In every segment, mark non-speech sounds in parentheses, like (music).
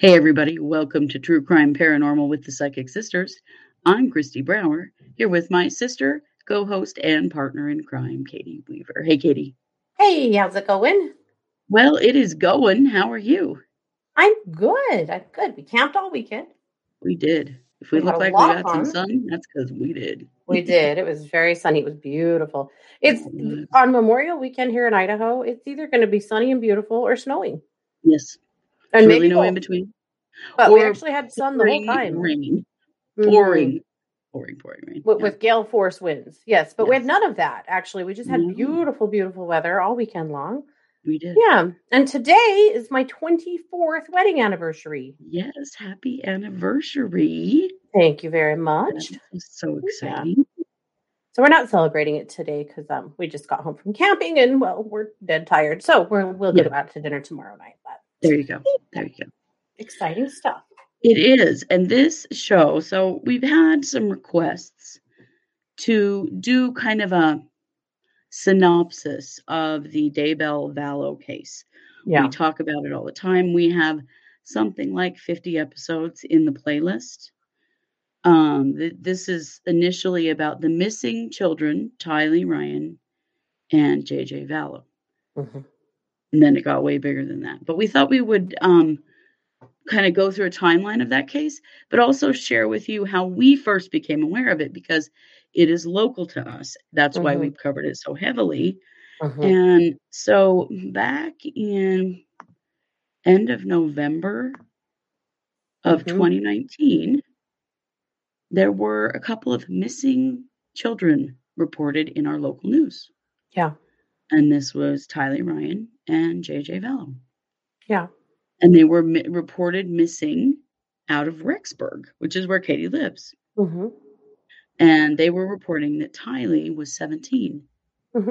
Hey, everybody, welcome to True Crime Paranormal with the Psychic Sisters. I'm Kristi Brower, here with my sister, co host, and partner in crime, Katie Weaver. Hey, Katie. Hey, how's it going? Well, it is going. How are you? I'm good. I'm good. We camped all weekend. We did. If we, We look like we got some sun, that's because we did. We did. It was very sunny. It was beautiful. It's on Memorial Weekend here in Idaho. It's either going to be sunny and beautiful or snowing. Yes. And really maybe no in between. But we actually had sun the whole time. Rain. Mhm. Pouring. Pouring, pouring rain. With, Yeah. with gale force winds. Yes, but we had none of that actually. We just had No. beautiful, beautiful weather all weekend long. We did. Yeah. And today is my 24th wedding anniversary. Yes. Happy anniversary. Thank you very much. So Yeah. exciting. So we're not celebrating it today because um we just got home from camping and well we're dead tired. So we're we'll Yeah. get out to dinner tomorrow night. But There you go. There you go. exciting stuff. It is. And this show, so we've had some requests to do kind of a synopsis of the Daybell Vallow case. Yeah. We talk about it all the time. We have something like 50 episodes in the playlist. Um, th- this is initially about the missing children, Tylee Ryan and JJ Vallow. Mhm. And then it got way bigger than that. But we thought we would um, kind of go through a timeline of that case, but also share with you how we first became aware of it because it is local to us. That's why Mhm. we've covered it so heavily. Mhm. And so back in end of November of Mhm. 2019, there were a couple of missing children reported in our local news. Yeah. And this was Tylee Ryan and JJ Vallow. Yeah. And they were mi- reported missing out of Rexburg, which is where Katie lives. hmm And they were reporting that Tylee was 17. hmm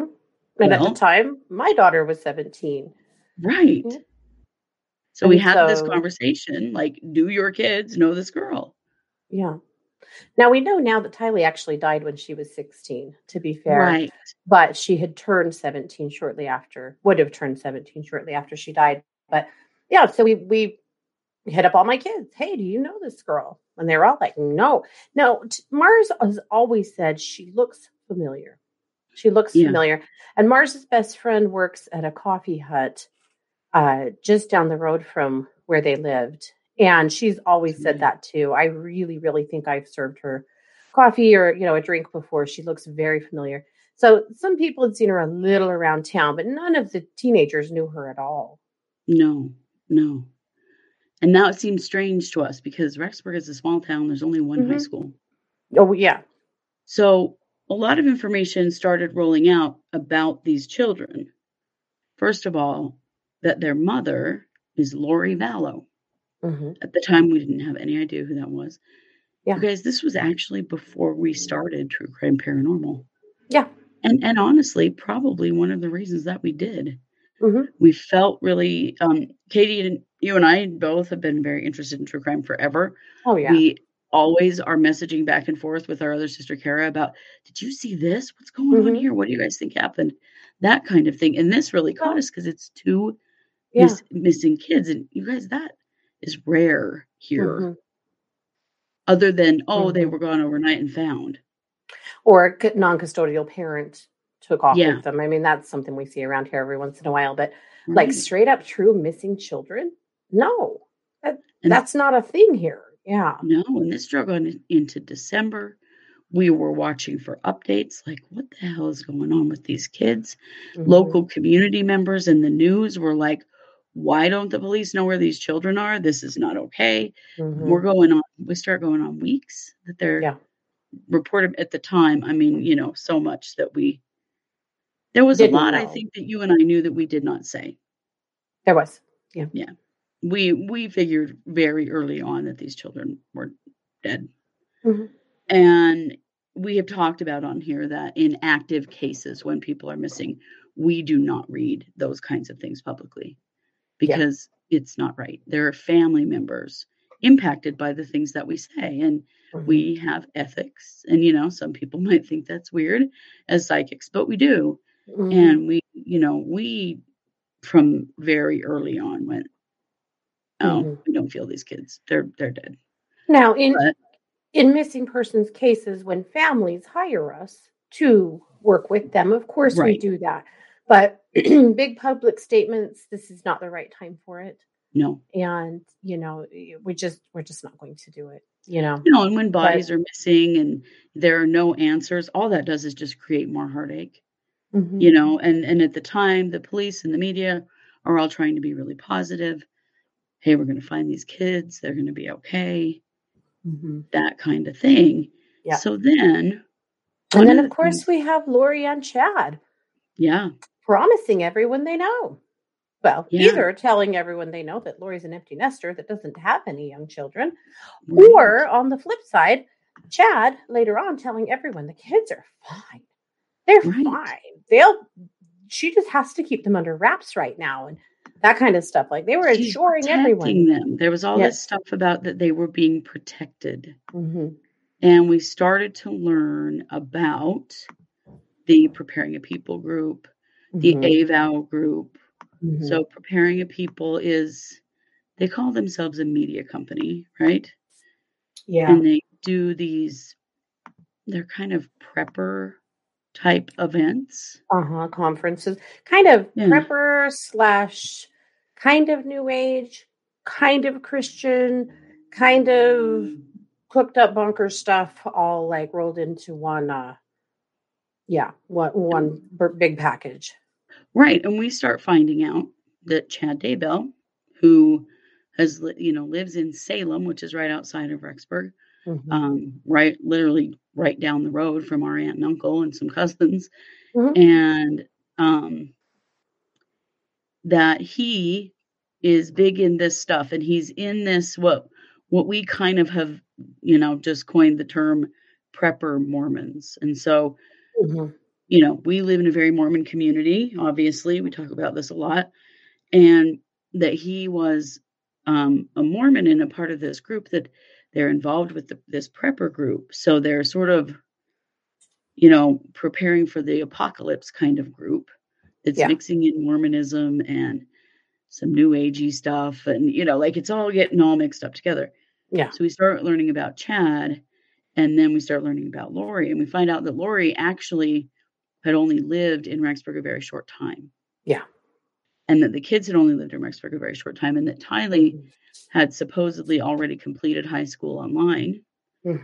And at the time, my daughter was 17. Right. Yeah. So we And had this conversation like, do your kids know this girl? Yeah. Now we know now that Tylee actually died when she was 16, to be fair. Right. But she had turned 17 shortly after, would have turned 17 shortly after she died. But yeah, so we we hit up all my kids. Hey, do you know this girl? And they were all like, no. No, Mars has always said she looks familiar. She looks Yeah. familiar. And Mars's best friend works at a coffee hut uh, just down the road from where they lived. And she's always said that too. I really, really think I've served her coffee or, you know, a drink before. She looks very familiar. So some people had seen her a little around town, but none of the teenagers knew her at all. No, no. And now it seems strange to us because Rexburg is a small town. There's only one high Mhm. school. Oh, yeah. So a lot of information started rolling out about these children. First of all, that their mother is Lori Vallow. Hmm At the time, we didn't have any idea who that was. Yeah. You guys, this was actually before we started True Crime Paranormal. Yeah. And and honestly, probably one of the reasons that we did. hmm We felt really um Katie and you and I both have been very interested in true crime forever. Oh, yeah. We always are messaging back and forth with our other sister Kara about, did you see this? What's going on Mhm. here? What do you guys think happened? That kind of thing. And this really caught us because it's two yeah. miss, missing kids. And you guys, that is rare here. Mhm. Other than, oh, they Mhm. were gone overnight and found. Or non-custodial parent took off Yeah. with them. I mean, that's something we see around here every once in a while. But like straight up true missing children, no, that, that's not a thing here. Yeah. No, and this drug on into December. We were watching for updates like, what the hell is going on with these kids? Mhm. local community members in the news were like, why don't the police know where these children are? This is not okay. Mhm. We're going on, we start going on weeks that they're Yeah. reported at the time. I mean, you know, so much that we, there was Didn't a lot I think that you and I knew that we did not say. There was. Yeah. Yeah. We, we figured very early on that these children were dead. Mhm. And we have talked about on here that in active cases, when people are missing, we do not read those kinds of things publicly Yeah. because it's not right. There are family members impacted by the things that we say, and Mhm. we have ethics. And, you know, some people (laughs) might think that's weird as psychics, but we do. Mhm. And we, you know, we from very early on went, oh, Mhm. we don't feel these kids. They're they're dead. Now, in But in missing persons cases, when families hire us to work with them, of course we do that. But (clears throat) big public statements, this is not the right time for it. no. And you know, we just we're just not going to do it. You know. You know, and when But bodies are missing and there are no answers, all that does is just create more heartache. Mhm. You know, and and at the time, the police and the media are all trying to be really positive. Hey, we're going to find these kids. They're going to be okay. Mhm. That kind of thing. Yeah. So then, And then, of course, things, we have Lori and Chad yeah, promising everyone they know. Well, yeah, either telling everyone they know that Lori's an empty nester that doesn't have any young children, right, or on the flip side, Chad later on telling everyone the kids are fine. They're right. fine. They'll, she just has to keep them under wraps right now and that kind of stuff. Like they were She's assuring everyone. them. There was all this stuff about that they were being protected. hmm And we started to learn about the Preparing a People group, the hmm AVOW group. hmm So, Preparing a People is, they call themselves a media company, right? Yeah. And they do these, they're kind of prepper type events. Uh huh. Conferences, kind of Yeah. prepper slash kind of new age, kind of Christian, kind of cooked up bunker stuff, all like rolled into one. uh Yeah, one one b- big package. Right. And we start finding out that Chad Daybell, who has, you know, lives in Salem, which is right outside of Rexburg, hmm um, right, literally right down the road from our aunt and uncle and some cousins, hmm and um, that he is big in this stuff, and he's in this what what we kind of have, you know, just coined the term prepper Mormons, and so hmm you know, we live in a very Mormon community. Obviously, we talk about this a lot, and that he was um, a Mormon and a part of this group that they're involved with the, this prepper group. So they're sort of, you know, preparing for the apocalypse kind of group that's Yeah. mixing in Mormonism and some new agey stuff, and you know, like it's all getting all mixed up together. Yeah. So we start learning about Chad, and then we start learning about Lori, and we find out that Lori actually had only lived in Rexburg a very short time, Yeah. and that the kids had only lived in Rexburg a very short time, and that Tylee hmm had supposedly already completed high school online. hmm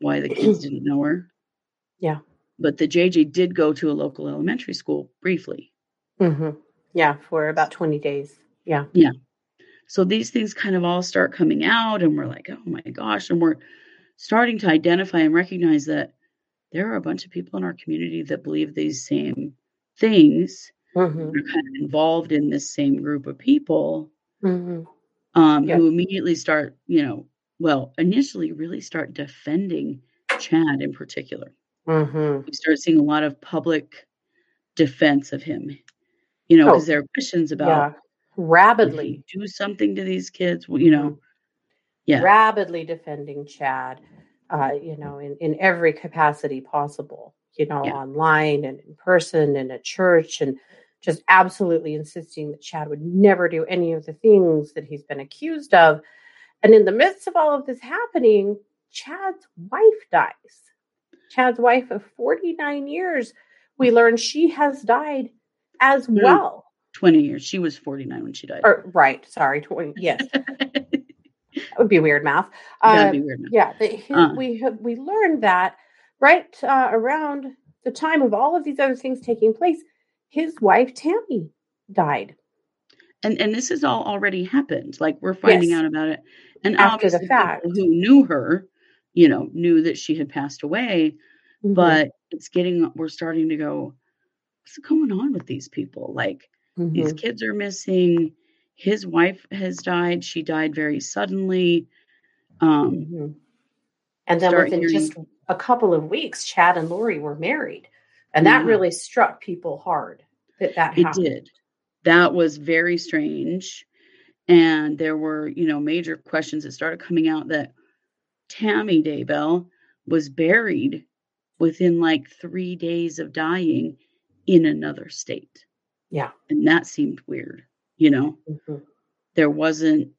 Why the kids didn't know her, (clears throat) Yeah. but the JJ did go to a local elementary school briefly. hmm Yeah, for about twenty days. Yeah. Yeah. So these things kind of all start coming out, and we're like, oh my gosh, and we're starting to identify and recognize that there are a bunch of people in our community that believe these same things hmm are kind of involved in this same group of people hmm um, Yeah. who immediately start, you know, well, initially really start defending Chad in particular. hmm We start seeing a lot of public defense of him, you know, because Oh, there are questions about did he Rapidly. do something to these kids? You know, yeah, rapidly defending Chad, uh, you know, in, in every capacity possible, you know, yeah, online and in person and at church, and just absolutely insisting that Chad would never do any of the things that he's been accused of. And in the midst of all of this happening, Chad's wife dies. Chad's wife of 49 years, we learn she has died as well. 20 years. She was 49 when she died. Or, right, sorry, 20, yes, (laughs) that would be weird math. Uh, be weird. Now. yeah, that Uh, we have, we learned that right uh, around the time of all of these other things taking place, his wife Tammy died and and this has all already happened. Like we're finding Yes, out about it, and after the fact. who knew her, you know, knew that she had passed away. hmm But it's getting. We're starting to go. What's going on with these people? Like these hmm kids are missing. His wife has died. She died very suddenly. Um, hmm And then within hearing. just a couple of weeks, Chad and Lori were married, and that Yeah, really struck people hard that that it happened. did. That was very strange. And there were, you know, major questions that started coming out that Tammy Daybell was buried within like three days of dying in another state. Yeah. And that seemed weird. You know, hmm there wasn't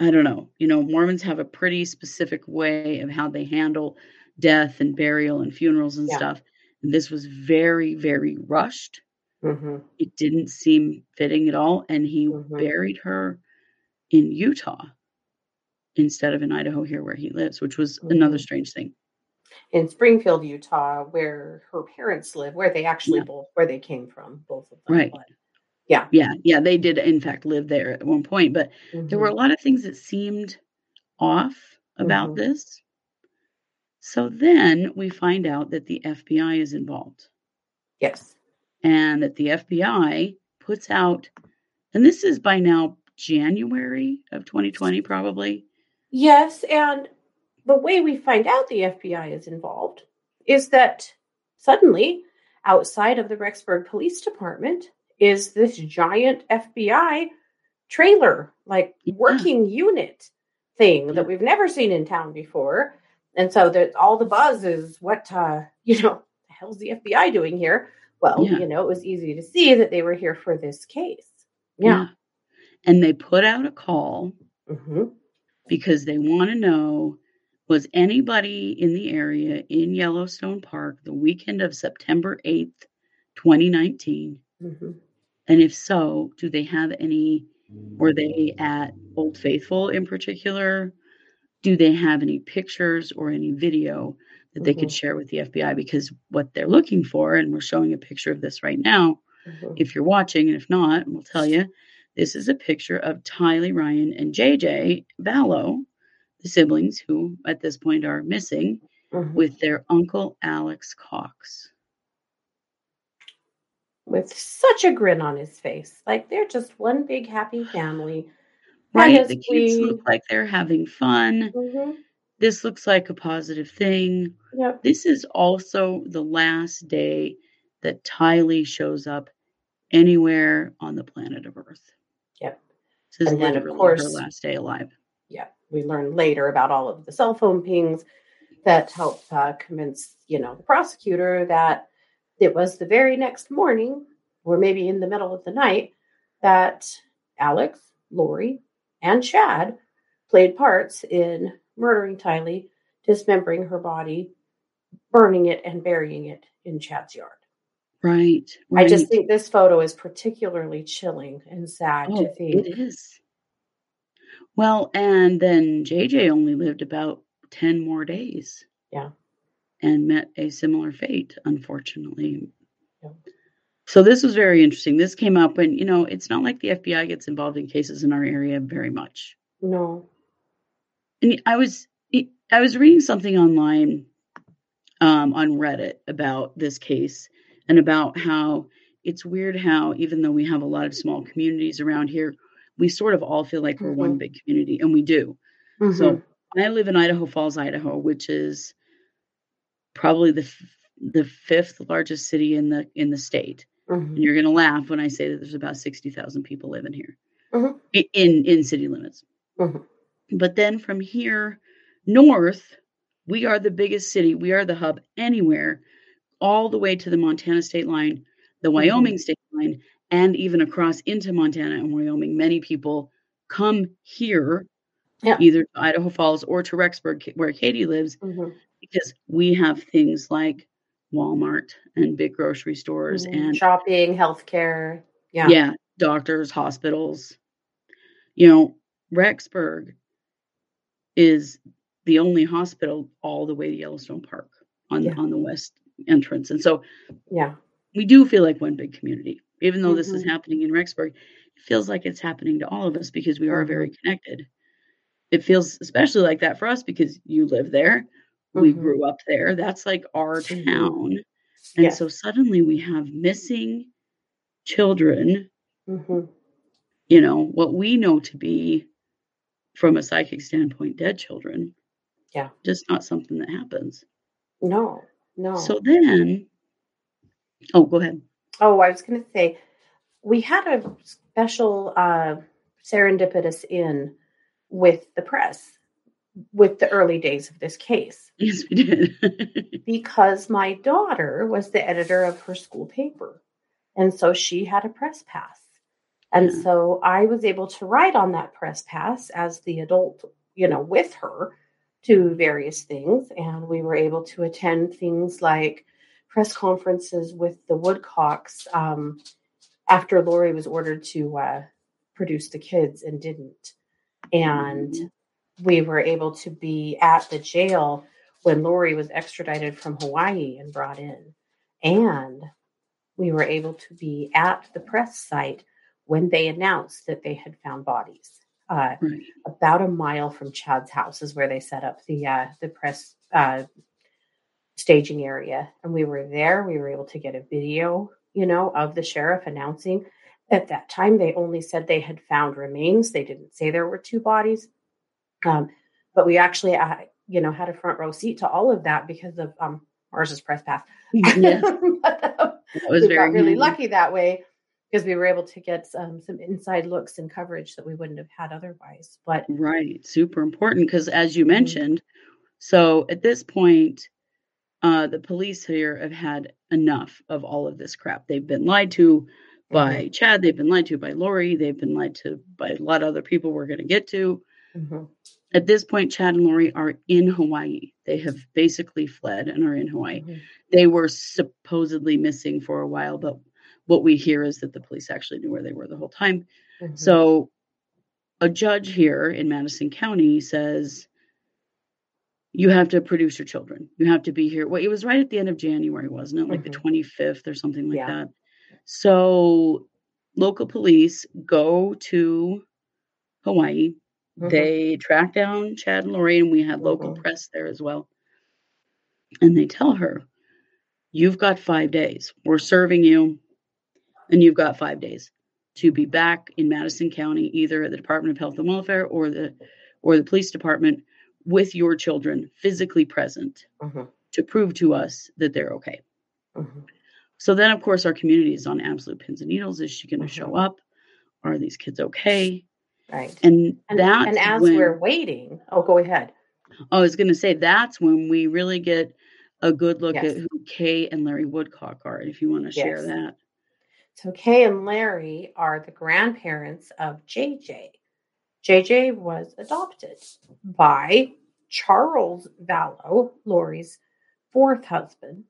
I don't know. You know, Mormons have a pretty specific way of how they handle death and burial and funerals and Yeah. stuff. And this was very, very rushed. Mhm. It didn't seem fitting at all. And he Mhm. buried her in Utah instead of in Idaho, here where he lives, which was another Mhm. strange thing. In Springville, Utah, where her parents live, where they actually Yeah. both where they came from, both of them. Right. But yeah. Yeah. Yeah. They did, in fact, live there at one point. But there were a Mhm. lot of things that seemed off about Mhm. this. So then we find out that the FBI is involved. Yes. and that the FBI puts out, and this is by now January of 2020, probably. Yes, and the way we find out the FBI is involved is that suddenly, outside of the Rexburg Police Department, is this giant FBI trailer, like Yeah. working unit thing Yeah. that we've never seen in town before. And so that all the buzz is what uh, (laughs) you know, the hell's the FBI doing here? Well, Yeah. you know, it was easy to see that they were here for this case. Yeah. And they put out a call hmm because they want to know was anybody in the area in Yellowstone Park the weekend of September 8th, 2019? hmm And if so, do they have any? Were they at Old Faithful in particular? Do they have any pictures or any video that they could Mhm. share with the FBI? Because what they're looking for, and we're showing a picture of this right now, hmm if you're watching, and if not, we'll tell you. This is a picture of Tylee Ryan and JJ Vallow, the siblings who at this point are missing, hmm with their uncle Alex Cox. With such a grin on his face. Like they're just one big happy family. Right? The kids we- look like they're having fun. Mhm. This looks like a positive thing. Yep. This is also the last day that Tylee shows up anywhere on the planet of Earth. Yep. This is And then, of literally her last day alive. Yeah. We learn later about all of the cell phone pings that help uh, convince, you know, the prosecutor that it was the very next morning, or maybe in the middle of the night, that Alex, Lori, and Chad played parts in murdering Tylee, dismembering her body, burning it, and burying it in Chad's yard. Right. I just think this photo is particularly chilling and sad Oh, to think. it is. Well, and then JJ only lived about 10 more days. Yeah. And met a similar fate, unfortunately. Yeah. So this was very interesting. This came up when, you know, it's not like the FBI gets involved in cases in our area very much. No. And I was I was reading something online um, on Reddit about this case and about how it's weird how even though we have a lot of small communities around here, we sort of all feel like we're one Mhm. big community, and we do. Mhm. So I live in Idaho Falls, Idaho, which is probably the f- the fifth largest city in the in the state. Mhm. And you're going to laugh when I say that there's about sixty thousand people living here Mhm. In in city limits. Mhm. But then from here north, we are the biggest city. We are the hub anywhere, all the way to the Montana state line, the Wyoming state line, and even across into Montana and Wyoming. Many people come here, Yeah. either to Idaho Falls or to Rexburg, where Katie lives, Mhm. Because we have things like Walmart and big grocery stores Mhm. and shopping, healthcare. Yeah. yeah, doctors, hospitals. You know, Rexburg is the only hospital all the way to Yellowstone Park on Yeah. on the west entrance. And so Yeah. we do feel like one big community. Even though this is Mhm. happening in Rexburg, it feels like it's happening to all of us because we are Mm-hmm. very connected. It feels especially like that for us because you live there. We Mhm. grew up there. That's like our town. And Yes. so suddenly we have missing children Mhm. you know, what we know to be from a psychic standpoint, dead children. Yeah. Just not something that happens. No. No. So then, oh, go ahead. oh, I was going to say we had a special uh, serendipitous in with the press with the early days of this case (laughs) Yes, we did. (laughs) because my daughter was the editor of her school paper. And so she had a press pass. And Yeah. so I was able to ride on that press pass as the adult, you know, with her to various things. And we were able to attend things like press conferences with the Woodcocks um, after Lori was ordered to uh, produce the kids and didn't. And Mhm. We were able to be at the jail when Lori was extradited from Hawaii and brought in. And we were able to be at the press site when they announced that they had found bodies. Uh, Right. about a mile from Chad's house is where they set up the uh, the press uh, staging area, and we were there. We were able to get a video, you know, of the sheriff announcing. At that time, they only said they had found remains. They didn't say there were two bodies, um, but we actually, uh, you know, had a front row seat to all of that because of um, Mars's press pass. Yes, (laughs) But, um, was we very got really handy. lucky that way because we were able to get um, some inside looks and coverage that we wouldn't have had otherwise. But Right. Super important because as you Mhm. mentioned, so at this point, uh, the police here have had enough of all of this crap. They've been lied to by Chad. They've been lied to by Lori. They've been lied to by a lot of other people we're going to get to. Mhm. At this point, Chad and Lori are in Hawaii. They have basically fled and are in Hawaii. Mhm. They were supposedly missing for a while, but what we hear is that the police actually knew where they were the whole time. Mhm. So a judge here in Madison County says you have to produce your children. You have to be here. Well, it was right at the end of January, wasn't it? Like the Mhm. 25th or something like Yeah. that. So local police go to Hawaii. Mhm. They track down Chad and Lori, and we had local Mhm. press there as well. And they tell her, You've got five days. We're serving you, and you've got five days to be back in Madison County, either at the Department of Health and Welfare or the or the police department with your children physically present Mhm. to prove to us that they're okay. Mhm. So then of course our community is on absolute pins and needles. Is she gonna show Mhm. up? Are these kids okay? Right. And, And, that's and as when we're waiting, oh, go ahead. I was gonna say that's when we really get a good look Yes. at who Kay and Larry Woodcock are, if you want to share Yes. that. So Kay and Larry are the grandparents of JJ. JJ was adopted by Charles Vallow, Lori's fourth husband,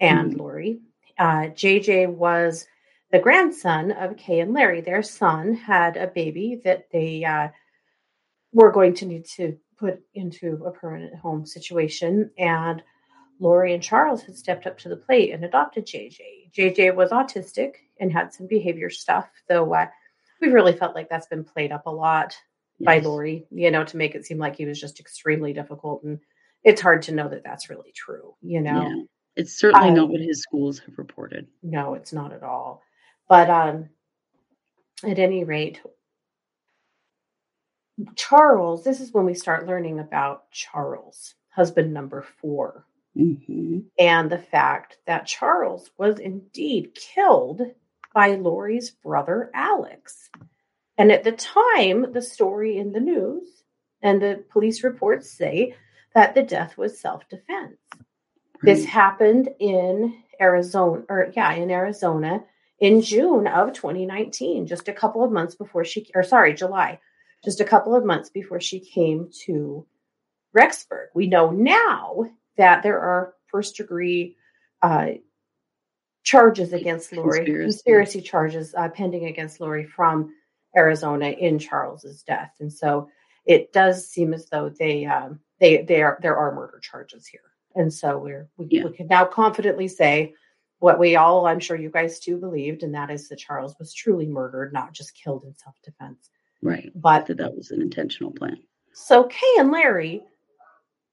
and Mhm. Lori. Uh, JJ was the grandson of Kay and Larry. Their son had a baby that they uh, were going to need to put into a permanent home situation, and Lori and Charles had stepped up to the plate and adopted JJ. JJ was autistic and had some behavior stuff, though uh, we really felt like that's been played up a lot by Yes. Lori, you know, to make it seem like he was just extremely difficult. And it's hard to know that that's really true, you know? Yeah. It's certainly not Um, what his schools have reported. No, it's not at all. But um, at any rate, Charles, this is when we start learning about Charles, husband number four. hmm and the fact that Charles was indeed killed by Lori's brother Alex. And at the time, the story in the news and the police reports say that the death was self defense. This happened in Arizona, or yeah, in Arizona in June of 2019, just a couple of months before she, or sorry, July, just a couple of months before she came to Rexburg. We know now that there are first degree uh, charges against Lori, Conspiracy. conspiracy charges uh, pending against Lori from Arizona in Charles's death, and so it does seem as though they um, they they are there are murder charges here, and so we're we, Yeah. we can now confidently say what we all I'm sure you guys too believed, and that is that Charles was truly murdered, not just killed in self defense. Right. But That that was an intentional plan. so Kay and Larry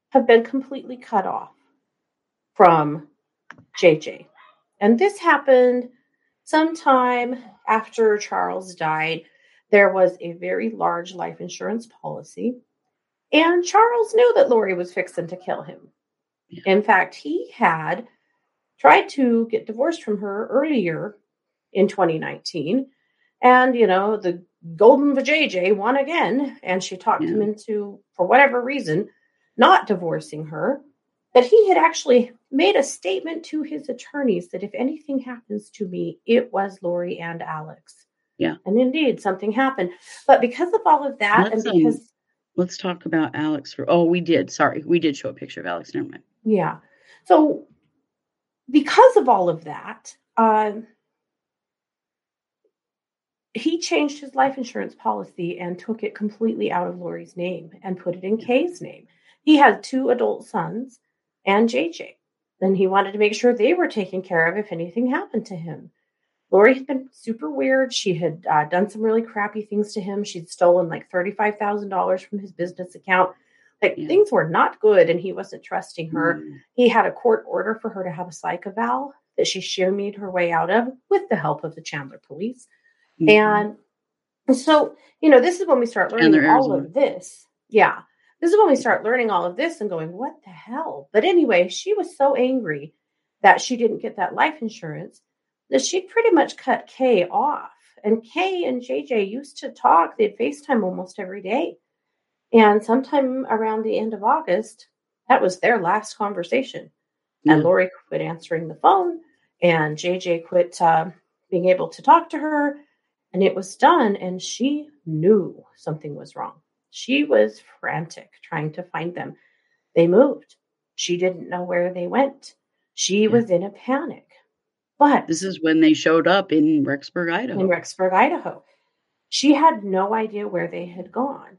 have been completely cut off from JJ. And this happened sometime after Charles died. There was a very large life insurance policy. And Charles knew that Lori was fixing to kill him. Yeah. In fact, he had tried to get divorced from her earlier in 2019. And, you know, the golden vajayjay won again. And she talked him into, for whatever reason, not divorcing her. That he had actually made a statement to his attorneys that if anything happens to me, it was Lori and Alex. Yeah. And indeed, something happened. But because of all of that, Let's, and um, because let's talk about Alex for. Oh, we did. Sorry, we did show a picture of Alex. Never mind. Yeah. So because of all of that, um, he changed his life insurance policy and took it completely out of Lori's name and put it in Kay's name. He had two adult sons and JJ. Then he wanted to make sure they were taken care of if anything happened to him. Lori had been super weird. She had uh, done some really crappy things to him. She'd stolen like $35,000 from his business account. Like Yeah. things were not good, and he wasn't trusting her. Mm, He had a court order for her to have a psych eval that she shimmied her way out of with the help of the Chandler police. mhm. And so, you know, this is when we start learning Chandler, all Arizona. of this. Yeah. This is when we start learning all of this and going, what the hell? But anyway, she was so angry that she didn't get that life insurance that she pretty much cut Kay off. And Kay and JJ used to talk, they'd FaceTime almost every day. And sometime around the end of August, that was their last conversation. And Lori quit answering the phone, and JJ quit uh, being able to talk to her. And it was done, and she knew something was wrong. She was frantic trying to find them. They moved. She didn't know where they went. She Yeah. was in a panic. But This is when they showed up in Rexburg, Idaho. in Rexburg, Idaho. She had no idea where they had gone.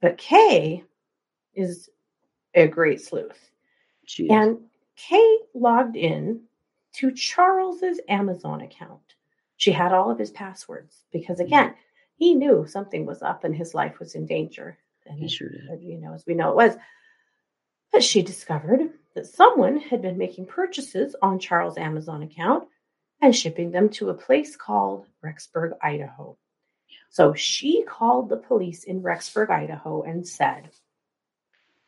But Kay is a great sleuth. Is. And Kay logged in to Charles's Amazon account. She had all of his passwords because, mm-hmm. again, he knew something was up and his life was in danger. And he sure did. you know, as we know it was. But she discovered that someone had been making purchases on Charles' Amazon account and shipping them to a place called Rexburg, Idaho. So she called the police in Rexburg, Idaho, and said,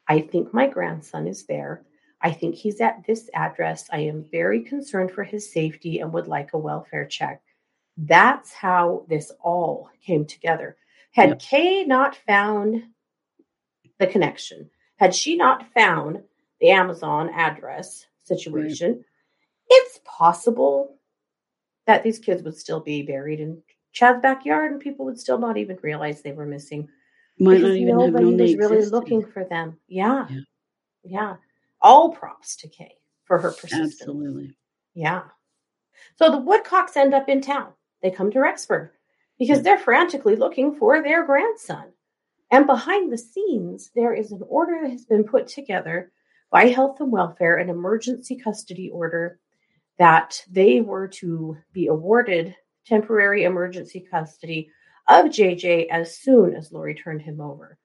I think my grandson is there. I think he's at this address. I am very concerned for his safety and would like a welfare check. That's how this all came together. Had Yep. Kay not found the connection, had she not found the Amazon address situation, it's possible that these kids would still be buried in Chad's backyard and people would still not even realize they were missing Might because not even have nobody was really existed. looking for them. Yeah. Yeah. yeah. All props to Kay for her persistence. Absolutely. Yeah. So the Woodcocks end up in town. They come to Rexburg because they're frantically looking for their grandson. And behind the scenes, there is an order that has been put together by Health and Welfare, an emergency custody order that they were to be awarded temporary emergency custody of JJ as soon as Lori turned him over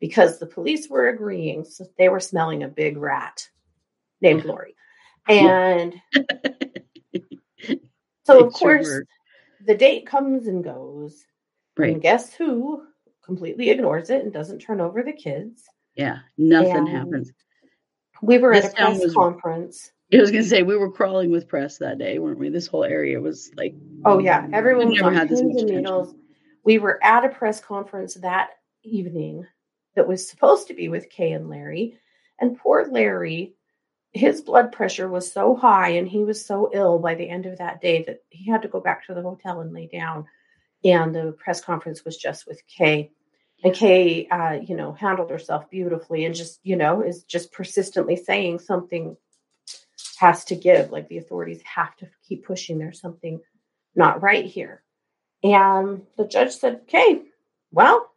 because the police were agreeing. So they were smelling a big rat named mm-hmm. Lori. And (laughs) so, of course, the date comes and goes. Right. And guess who completely ignores it and doesn't turn over the kids? Yeah. Nothing And happens. We were at a press was- conference. I was gonna say we were crawling with press that day, weren't we? This whole area was like Oh, yeah. Everyone never had this much needles. We were at a press conference that evening that was supposed to be with Kay and Larry. And poor Larry, his blood pressure was so high and he was so ill by the end of that day that he had to go back to the hotel and lay down. And the press conference was just with Kay. And Kay, uh, you know, handled herself beautifully and just, you know, is just persistently saying something has to give. Like the authorities have to keep pushing. There's something not right here. And the judge said, okay, well,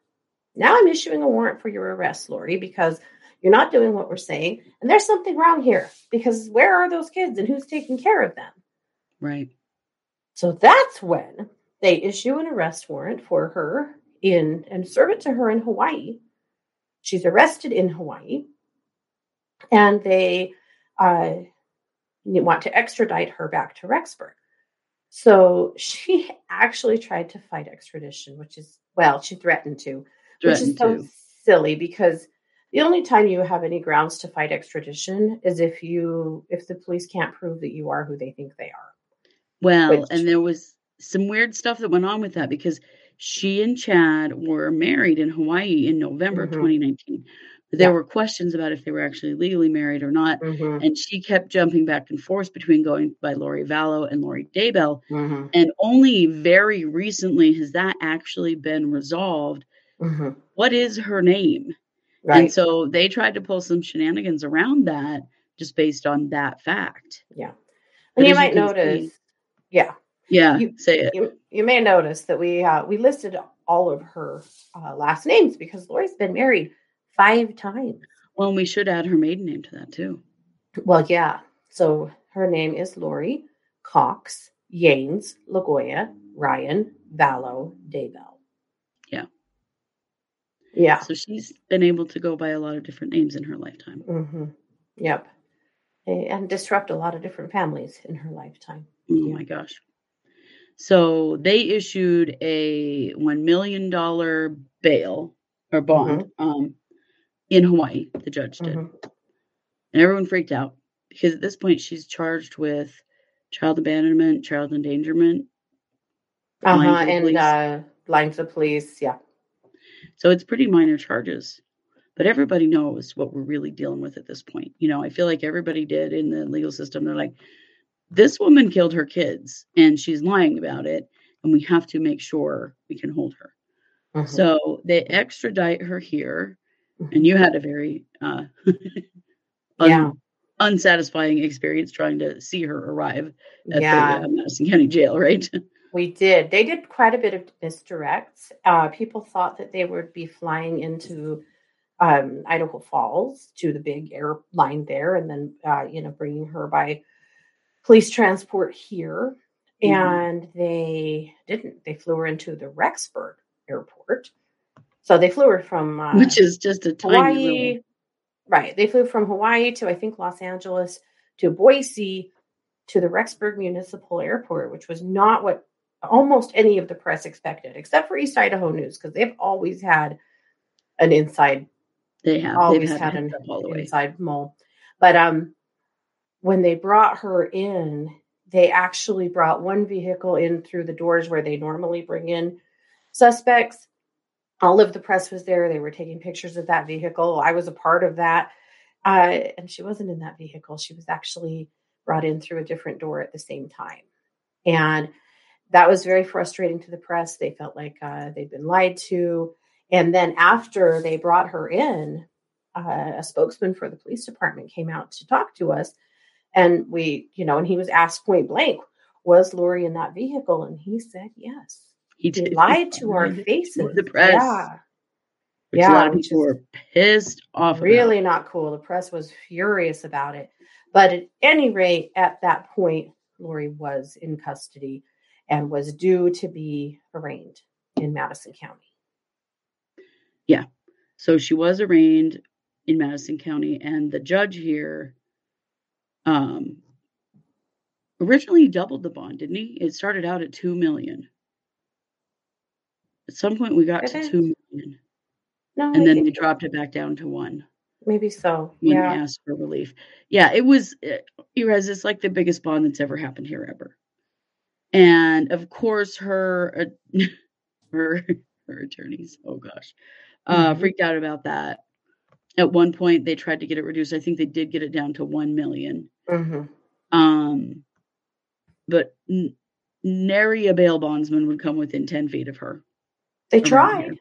now I'm issuing a warrant for your arrest, Lori, because you're not doing what we're saying. And there's something wrong here because where are those kids and who's taking care of them? right. So that's when they issue an arrest warrant for her in and serve it to her in Hawaii. She's arrested in Hawaii, and they uh, want to extradite her back to Rexburg. So she (laughs) actually tried to fight extradition, which is well, she threatened to, which is so to. silly because the only time you have any grounds to fight extradition is if you if the police can't prove that you are who they think they are. Well, Which- and there was some weird stuff that went on with that because she and Chad were married in Hawaii in November of Mhm. 2019. But there Yeah. were questions about if they were actually legally married or not. Mhm. And she kept jumping back and forth between going by Lori Vallow and Lori Daybell. Mhm. And only very recently has that actually been resolved. Mhm. What is her name? Right. And so they tried to pull some shenanigans around that just based on that fact. yeah. But And you as you might see- notice, yeah, Yeah, You- say it. you you may notice that we uh, we listed all of her uh, last names because Lori's been married five times. Well, and we should add her maiden name to that too. Well, yeah. So her name is Lori Cox Yanes LaGioia Ryan Vallow Daybell. Yeah. Yeah. So she's been able to go by a lot of different names in her lifetime. hmm Yep. And disrupt a lot of different families in her lifetime. Oh Yeah. my gosh. So they issued a $1 million bail or bond um, in Hawaii, the judge did. Mhm. And everyone freaked out because at this point she's charged with child abandonment, child endangerment. Uh huh. And uh, lying to the police. Yeah. So it's pretty minor charges. But everybody knows what we're really dealing with at this point. You know, I feel like everybody did in the legal system. They're like, this woman killed her kids and she's lying about it. And we have to make sure we can hold her. Mhm. So they extradite her here. And you had a very uh, (laughs) un- Yeah. unsatisfying experience trying to see her arrive at yeah. the uh, Madison County Jail, right? (laughs) We did. They did quite a bit of misdirects. Uh, people thought that they would be flying into um, Idaho Falls to the big airline there, and then uh, you know bringing her by police transport here. Mhm. And they didn't. They flew her into the Rexburg airport. So they flew her from uh, Which is just a tiny Hawaii. little. Right. They flew from Hawaii to I think Los Angeles to Boise to the Rexburg Municipal Airport, which was not what almost any of the press expected, except for East Idaho News, because they've always had an inside, They have. always had had, an all the way. inside mole. But um, when they brought her in, they actually brought one vehicle in through the doors where they normally bring in suspects. All of the press was there. They were taking pictures of that vehicle. I was a part of that. Uh, and she wasn't in that vehicle. She was actually brought in through a different door at the same time. And that was very frustrating to the press. They felt like uh, they'd been lied to. And then after they brought her in, uh, a spokesman for the police department came out to talk to us. And we, you know, and he was asked point blank, was Lori in that vehicle? And he said, yes. He did. lied to our faces. the press. Yeah. Which a Yeah, lot of people were pissed off about. really not cool. The press was furious about it. But at any rate, at that point, Lori was in custody and was due to be arraigned in Madison County. Yeah. So she was arraigned in Madison County, and the judge here um originally doubled the bond, didn't he? It started out at two million. At some point we got to two million, No, and then they dropped it back down to one maybe so. when Yeah. asked for relief. Yeah, it was uh, you it's like the biggest bond that's ever happened here ever. And of course, her uh, (laughs) her her attorneys, oh gosh, uh, Mhm. freaked out about that. At one point, they tried to get it reduced. I think they did get it down to one million. hmm Um, but nary a bail bondsman would come within ten feet of her. They tried.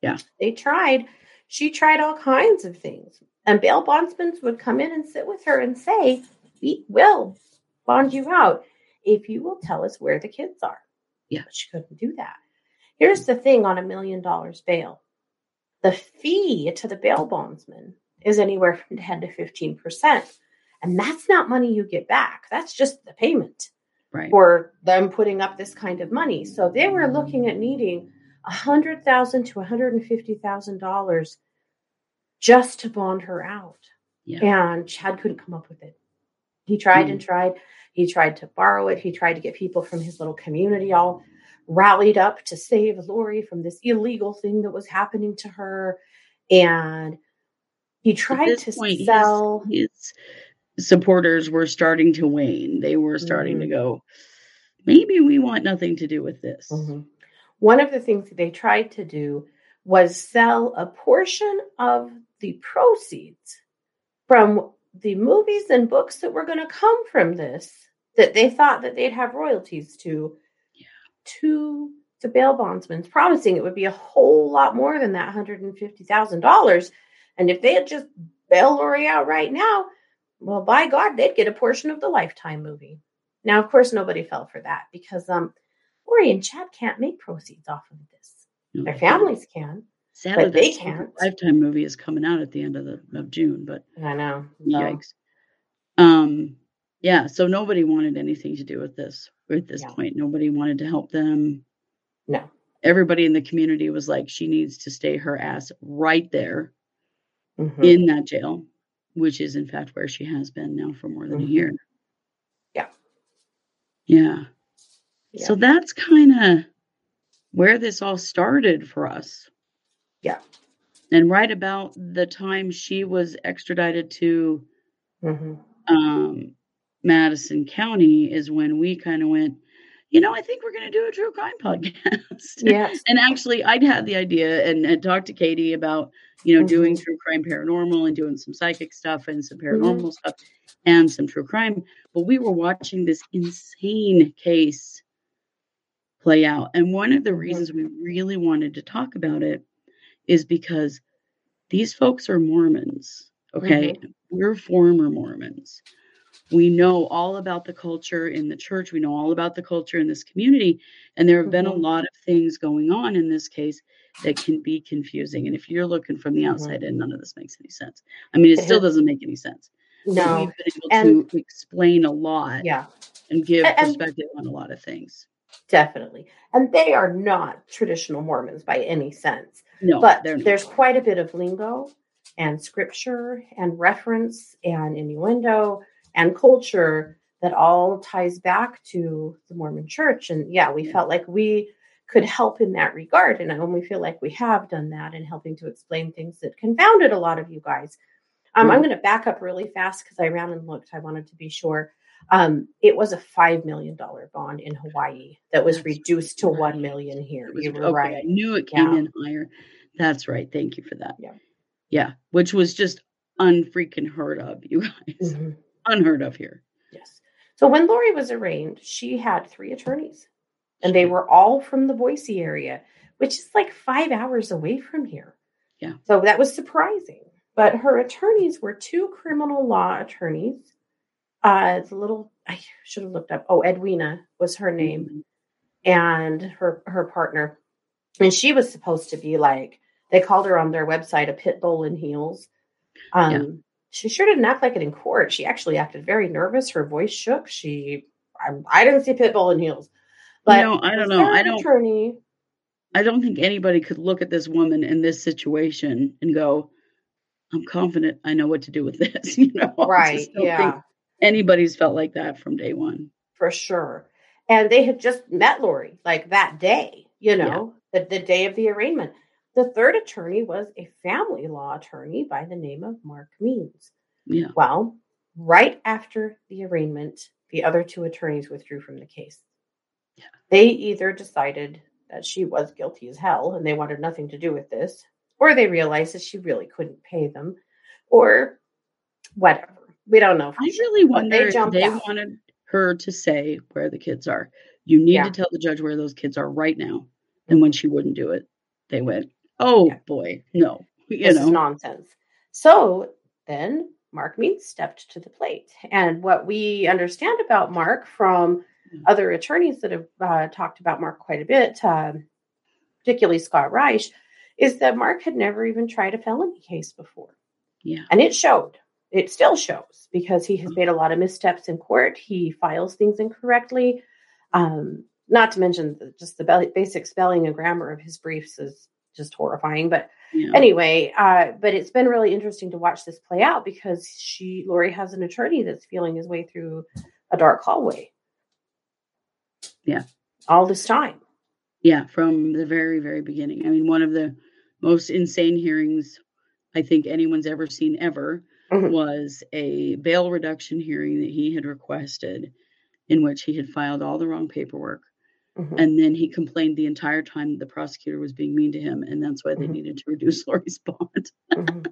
Yeah. They tried. She tried all kinds of things. And bail bondsmen would come in and sit with her and say, We will bond you out if you will tell us where the kids are. Yeah. But she couldn't do that. Here's the thing on a million dollars bail the fee to the bail bondsman is anywhere from 10 to 15%. And that's not money you get back, that's just the payment Right. for them putting up this kind of money. So they were mm-hmm. looking at needing a hundred thousand to one hundred and fifty thousand dollars just to bond her out. Yeah. And Chad couldn't come up with it. He tried and mm. tried. He tried to borrow it. He tried to get people from his little community all rallied up to save Lori from this illegal thing that was happening to her. And he tried to point, his- sell. his, supporters were starting to wane. They were starting to Mhm. go, maybe we want nothing to do with this. Mhm. One of the things that they tried to do was sell a portion of the proceeds from the movies and books that were going to come from this that they thought that they'd have royalties to Yeah. to the bail bondsmen promising it would be a whole lot more than that $150,000 and if they had just bail Lori out right now well by god they'd get a portion of the lifetime movie now of course nobody fell for that because um Lori and Chad can't make proceeds off of this No, their families can Sadly, but they can't. Lifetime movie is coming out at the end of the of June, but I know so, yikes. Um, yeah, so nobody wanted anything to do with this at this Yeah. point. Nobody wanted to help them. no Everybody in the community was like, she needs to stay her ass right there Mhm. in that jail, which is in fact where she has been now for more than Mhm. a year. Yeah. Yeah. Yeah. So that's kind of where this all started for us. Yeah. And right about the time she was extradited to Mhm. um, Madison County is when we kind of went, you know, I think we're going to do a true crime podcast. (laughs) yes and actually, I'd had the idea and, and talked to Katie about, you know, doing Mhm. true crime paranormal and doing some psychic stuff and some Mm-hmm. paranormal stuff and some true crime. But we were watching this insane case play out. And one of the Mhm. reasons we really wanted to talk about it is because these folks are Mormons. Okay. We're former Mormons. We know all about the culture in the church. We know all about the culture in this community. And there have been a Mhm. lot of things going on in this case that can be confusing. And if you're looking from the Mhm. outside in, none of this makes any sense. I mean, it still doesn't make any sense. No we've been able And- to explain a lot yeah and give and- perspective on a lot of things. definitely and they are not traditional mormons by any sense No, but there's quite a bit of lingo and scripture and reference and innuendo and culture that all ties back to the Mormon church. And yeah, we felt like we could help in that regard. And I only feel like we have done that in helping to explain things that confounded a lot of you guys. Um, I'm Mhm. going to back up really fast because I ran and looked. I wanted to be sure. Um, it was a $5 million bond in Hawaii that was reduced to. 1 million here. Was- You were okay, right. I knew it came Yeah. in higher. That's right. Thank you for that. Yeah. Yeah. Which was just unfreaking heard of, you (laughs) guys. Mhm. Unheard of here. Yes. So when Lori was arraigned, she had three attorneys, and they were all from the Boise area, which is like five hours away from here. Yeah. So that was surprising. But her attorneys were two criminal law attorneys. Uh, the little I should have looked up. Oh, Edwina was her name, Mhm. and her her partner, and she was supposed to be like they called her on their website a pit bull in heels. Um, Yeah. She sure didn't act like it in court. She actually acted very nervous. Her voice shook. She, I, I didn't see Pitbull in heels. But know, I don't know. I don't- Attorney, I don't think anybody could look at this woman in this situation and go, I'm confident I know what to do with this. (laughs) you know, right? Yeah, anybody's felt like that from day one. for sure. And they had just met Lori like that day. You know, the the day of the arraignment. The third attorney was a family law attorney by the name of Mark Means. Yeah. Well, right after the arraignment, the other two attorneys withdrew from the case. Yeah. They either decided that she was guilty as hell and they wanted nothing to do with this, or they realized that she really couldn't pay them, or whatever. We don't know. I really wonder if they out. wanted her to say where the kids are. You need Yeah. to tell the judge where those kids are right now. And when she wouldn't do it, they went, Oh Yeah. boy, no. You this know, is nonsense. So then Mark Means stepped to the plate. And what we understand about Mark from other attorneys that have uh, talked about Mark quite a bit, um, particularly Scott Reisch, is that Mark had never even tried a felony case before. yeah. And it showed. It still shows because he has made a lot of missteps in court. He files things incorrectly. Um, not to mention the, just the basic spelling and grammar of his briefs is just horrifying. But yeah. anyway, uh, but it's been really interesting to watch this play out because she, Lori, has an attorney that's feeling his way through a dark hallway. Yeah. All this time. Yeah, from the very, very beginning. I mean, one of the most insane hearings I think anyone's ever seen ever Mhm. was a bail reduction hearing that he had requested, in which he had filed all the wrong paperwork. Mhm. And then he complained the entire time the prosecutor was being mean to him, and that's why they Mhm. needed to reduce (laughs) Lori's bond. Mhm.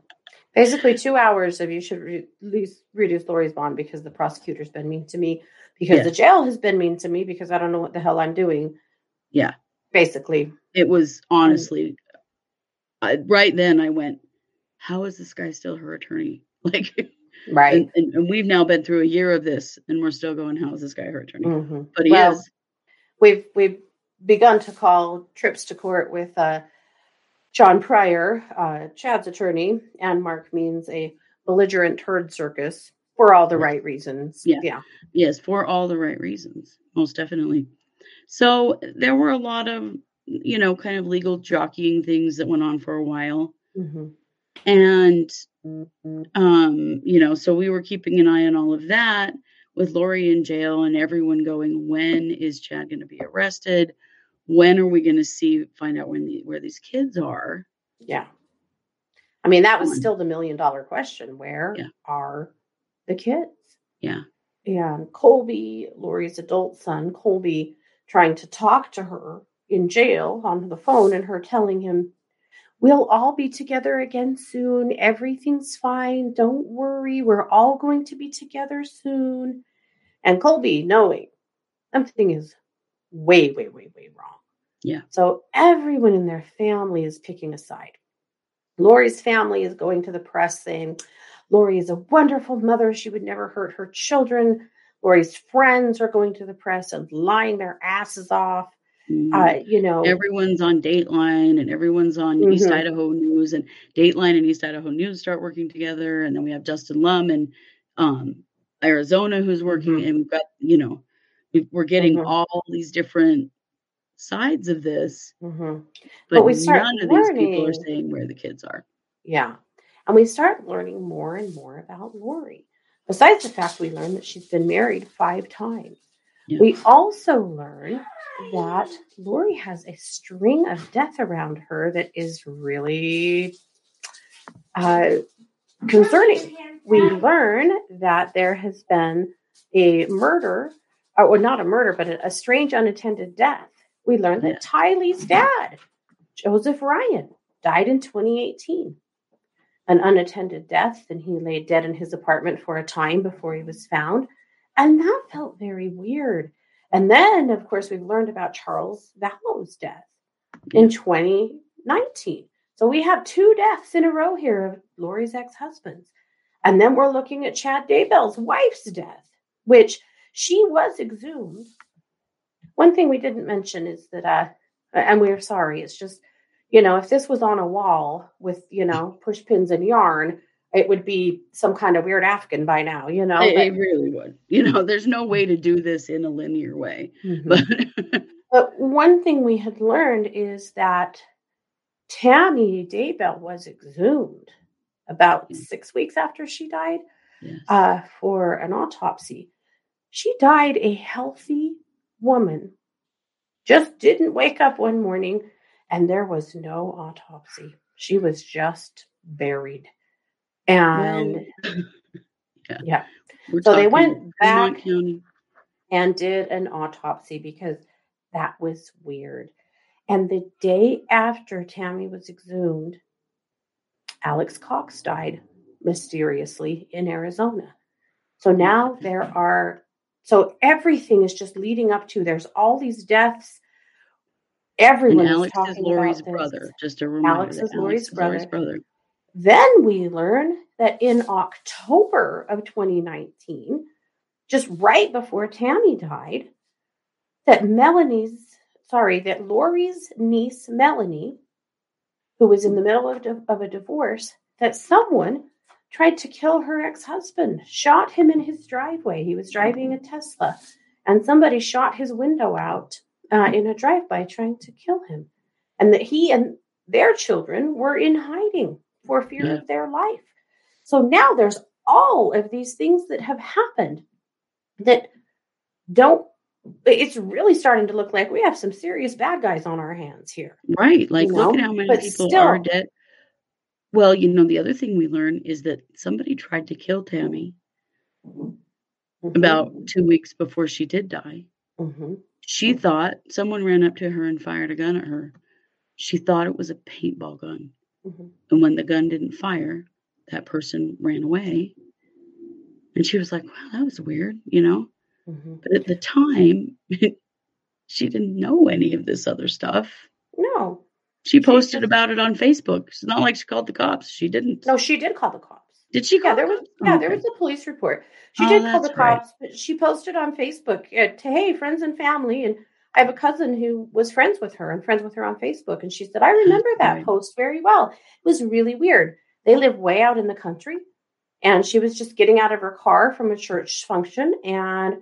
Basically, two hours of you should re- least reduce Lori's bond because the prosecutor's been mean to me, because the jail has been mean to me because I don't know what the hell I'm doing. Yeah. Basically, It was honestly, I, right then I went, "How is this guy still her attorney?" (laughs) Like, right. and, and, and we've now been through a year of this, and we're still going, "How is this guy her attorney?" Mhm. But he Well, is. We've we've begun to call trips to court with uh, John Prior, uh, Chad's attorney, and Mark means a belligerent turd circus for all the right reasons. Yeah. yeah, Yes, for all the right reasons, most definitely. So there were a lot of, you know, kind of legal jockeying things that went on for a while. Mhm. And, um, you know, so we were keeping an eye on all of that with Lori in jail and everyone going, when is Chad going to be arrested? When are we going to see, find out when the, where these kids are? yeah. I mean, that was still the million dollar question: Where Yeah. are the kids? Yeah. and Colby, Lori's adult son, Colby, trying to talk to her in jail on the phone and her telling him, We'll all be together again soon. Everything's fine. Don't worry. We're all going to be together soon. And Colby, knowing something is way, way, way, way wrong. Yeah. So everyone in their family is picking a side. Lori's family is going to the press saying, Lori is a wonderful mother. She would never hurt her children. Lori's friends are going to the press and lying their asses off. Uh, you know, everyone's on Dateline and everyone's on East Mhm. Idaho News and Dateline and East Idaho News start working together and then we have Justin Lum and um, Arizona who's working Mhm. and we've got you know we, we're getting Mhm. all these different sides of this mhm. but, But we start none of these people are saying where the kids are yeah. And we start learning more and more about Lori. Besides the fact we learn that she's been married five times, Yeah. we also learn that Lori has a string of death around her that is really uh, concerning. We learn that there has been a murder, or well, not a murder, but a, a strange unattended death. We learn that Tylee's dad, Joseph Ryan, died in 2018. An unattended death, and he lay dead in his apartment for a time before he was found. And that felt very weird. And then, of course, we've learned about Charles Vallow's death in 2019. So we have two deaths in a row here of Lori's ex husbands. And then we're looking at Chad Daybell's wife's death, which she was exhumed. One thing we didn't mention is that, uh, and we're sorry, it's just, you know, if this was on a wall with, you know, push pins and yarn, it would be some kind of weird Afghan by now, you know. it, but- it really would you know there's no way to do this in a linear way Mhm. but (laughs) But one thing we had learned is that Tammy Daybell was exhumed about Yeah. six weeks after she died yes. uh, for an autopsy. She died a healthy woman, just didn't wake up one morning and there was no autopsy. She was just buried. And Well, (laughs) yeah. yeah. So they went back- and did an autopsy because that was weird. And the day after Tammy was exhumed, Alex Cox died mysteriously in Arizona. So now there are, so everything is just leading up to there's all these deaths. Everyone And is Alex talking is Lori's brother. Just a reminder. Alex is Lori's brother. brother. Then we learn that in October of 2019, just right before Tammy died, that Melanie's, sorry, that Lori's niece, Melanie, who was in the middle of, of a divorce, that someone tried to kill her ex husband, shot him in his driveway. He was driving a Tesla, and somebody shot his window out uh, in a drive by trying to kill him. And that he and their children were in hiding for fear Yeah. of their life. So now there's all of these things that have happened that don't it's really starting to look like we have some serious bad guys on our hands here. Right. Like, You look know, at how many but people still- are dead. Well, you know, the other thing we learn is that somebody tried to kill Tammy Mhm. about two weeks before she did die. Mhm. She thought someone ran up to her and fired a gun at her. She thought it was a paintball gun. Hmm And when the gun didn't fire, that person ran away. And she was like, wow, that was weird, you know? hmm But at the time, (laughs) she didn't know any of this other stuff. No, She posted just- about it on Facebook. It's not like she called the cops. She didn't. no, she did call the cops. Did she call Yeah, there the was yeah, Oh, there was a police report. She Oh, did call the that's right. cops, but she posted on Facebook uh, to hey friends and family, and I have a cousin who was friends with her and friends with her on Facebook, and she said I remember that post very well. It was really weird. They live way out in the country, and she was just getting out of her car from a church function and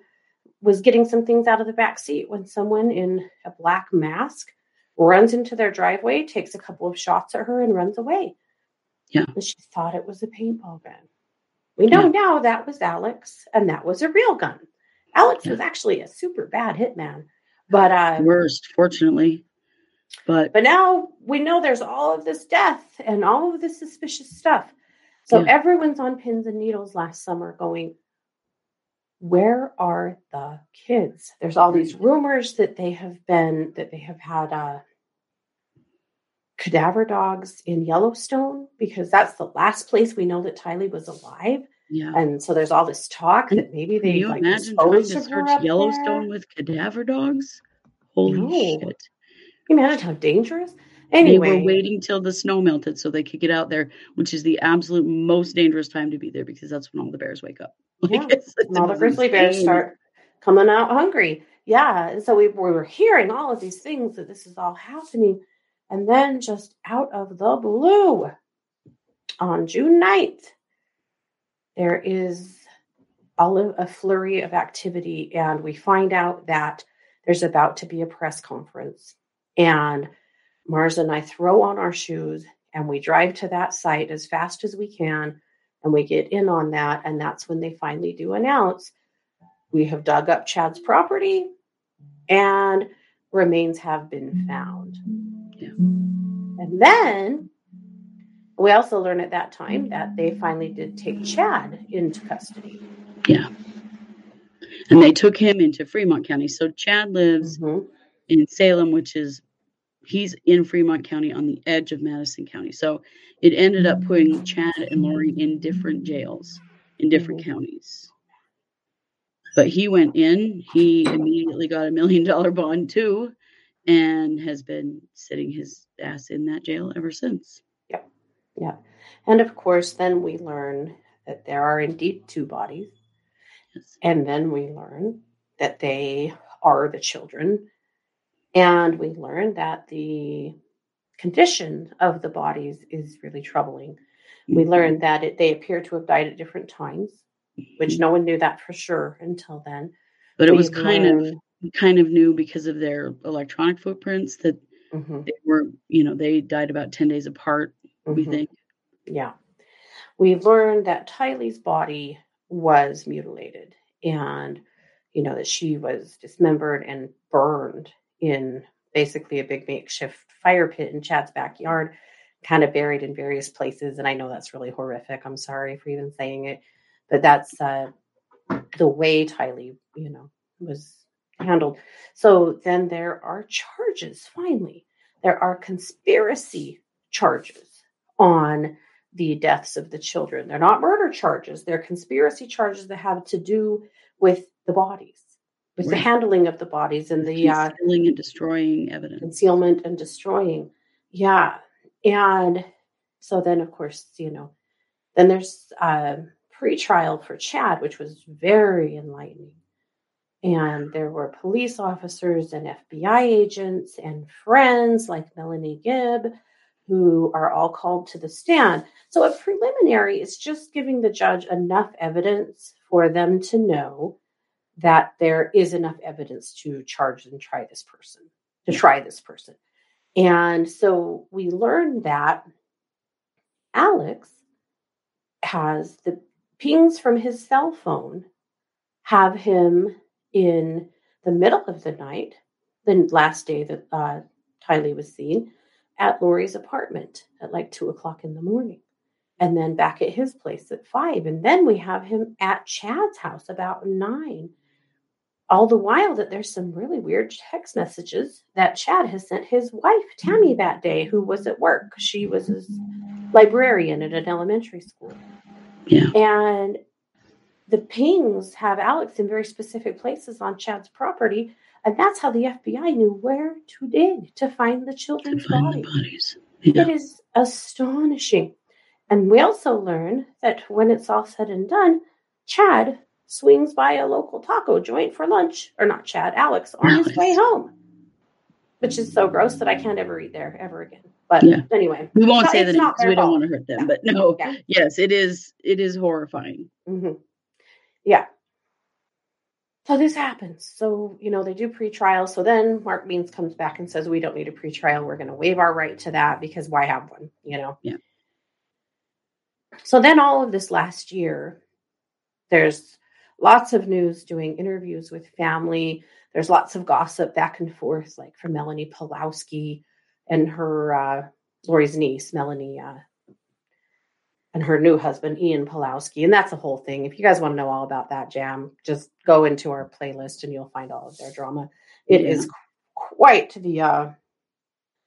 was getting some things out of the back seat when someone in a black mask runs into their driveway, takes a couple of shots at her, and runs away. Yeah. And she thought it was a paintball gun. We know now that was Alex, and that was a real gun. Alex Yeah. was actually a super bad hitman, but uh, Worst, fortunately. But but now we know there's all of this death and all of this suspicious stuff. So Yeah. everyone's on pins and needles last summer, going, "Where are the kids?" There's all these rumors that they have been that they have had uh, cadaver dogs in Yellowstone because that's the last place we know that Tylee was alive. Yeah. And so there's all this talk that maybe they Can you like imagine trying to search Yellowstone there. with cadaver dogs? Holy No. shit. Can you imagine how dangerous? Anyway. They were waiting till the snow melted so they could get out there, which is the absolute most dangerous time to be there because that's when all the bears wake up. (laughs) Yeah, it's, and all the it's grizzly bears start coming out hungry. Yeah, and so we, we were hearing all of these things that this is all happening, and then just out of the blue, on June 9th, there is all of a flurry of activity, and we find out that there's about to be a press conference, and Mars and I throw on our shoes and we drive to that site as fast as we can and we get in on that and that's when they finally do announce we have dug up Chad's property and remains have been found. Yeah. And then we also learn at that time that they finally did take Chad into custody. Yeah. And they took him into Fremont County. So Chad lives Mhm. in Salem, which is he's in Fremont County on the edge of Madison County. So it ended up putting Chad and Lori in different jails in different counties. But he went in, he immediately got a million dollar bond too, and has been sitting his ass in that jail ever since. Yeah. And of course, then we learn that there are indeed two bodies. Yes. And then we learn that they are the children. And we learn that the condition of the bodies is really troubling. We Mhm. learned that it, they appear to have died at different times, which no one knew that for sure until then. But it was kind of kind of new because of their electronic footprints that Mhm, they were, you know, they died about 10 days apart, we mhm. think. Yeah. We learned that Tylee's body was mutilated and, you know, that she was dismembered and burned in basically a big makeshift fire pit in Chad's backyard, kind of buried in various places. And I know that's really horrific. I'm sorry for even saying it, but that's uh, the way Tylee, you know, was handled. So then there are charges, finally. There are conspiracy charges on the deaths of the children. They're not murder charges, they're conspiracy charges that have to do with the bodies, with the handling of the bodies and the uh, Concealing and destroying evidence. concealment and destroying. Yeah. And so then, of course, you know, then there's a pre-trial for Chad, which was very enlightening. And there were police officers and FBI agents and friends like Melanie Gibb who are all called to the stand. So a preliminary is just giving the judge enough evidence for them to know that there is enough evidence to charge and try this person, to try this person. And so we learned that Alex has the pings from his cell phone have him in the middle of the night, the last day that uh, Tylee was seen, at Lori's apartment at like two o'clock in the morning. And then back at his place at five. And then we have him at Chad's house about nine. all the while that there's some really weird text messages that Chad has sent his wife, Tammy, that day, who was at work. She was his librarian at an elementary school. Yeah. And the pings have Alex in very specific places on Chad's property. And that's how the FBI knew where to dig to find the children's find bodies. the bodies. Yeah. It is astonishing. And we also learn that when it's all said and done, Chad swings by a local taco joint for lunch, or not Chad, Alex, on his way home, which is so gross that I can't ever eat there ever again. But Yeah. anyway, We won't say name because we don't want to hurt them. But no, Yeah. yes, it is. It is horrifying. hmm Yeah. So this happens. So, you know, they do pre-trial. So then Mark Means comes back and says, we don't need a pre-trial. We're going to waive our right to that because why have one, you know? Yeah. So then all of this last year, there's lots of news doing interviews with family. There's lots of gossip back and forth, like from Melanie Pawlowski and her, uh, Lori's niece, Melanie, uh, and her new husband Ian Pawlowski, and that's a whole thing. If you guys want to know all about that jam, just go into our playlist and you'll find all of their drama. It is Yeah. quite the uh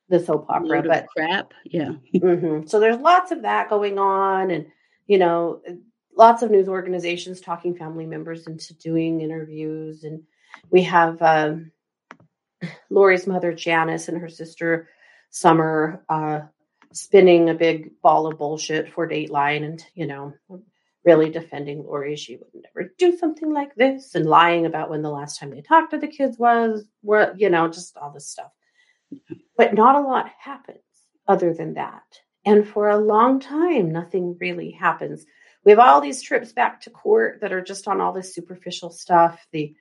the soap opera, but crap. Yeah. (laughs) Mhm. so there's lots of that going on, and you know, lots of news organizations talking family members into doing interviews, and we have um, Lori's mother Janice and her sister Summer uh, spinning a big ball of bullshit for Dateline, and you know, really defending Lori. She would never do something like this, and lying about when the last time they talked to the kids was. Were you know, just all this stuff. But not a lot happens other than that. And for a long time, nothing really happens. We have all these trips back to court that are just on all this superficial stuff. The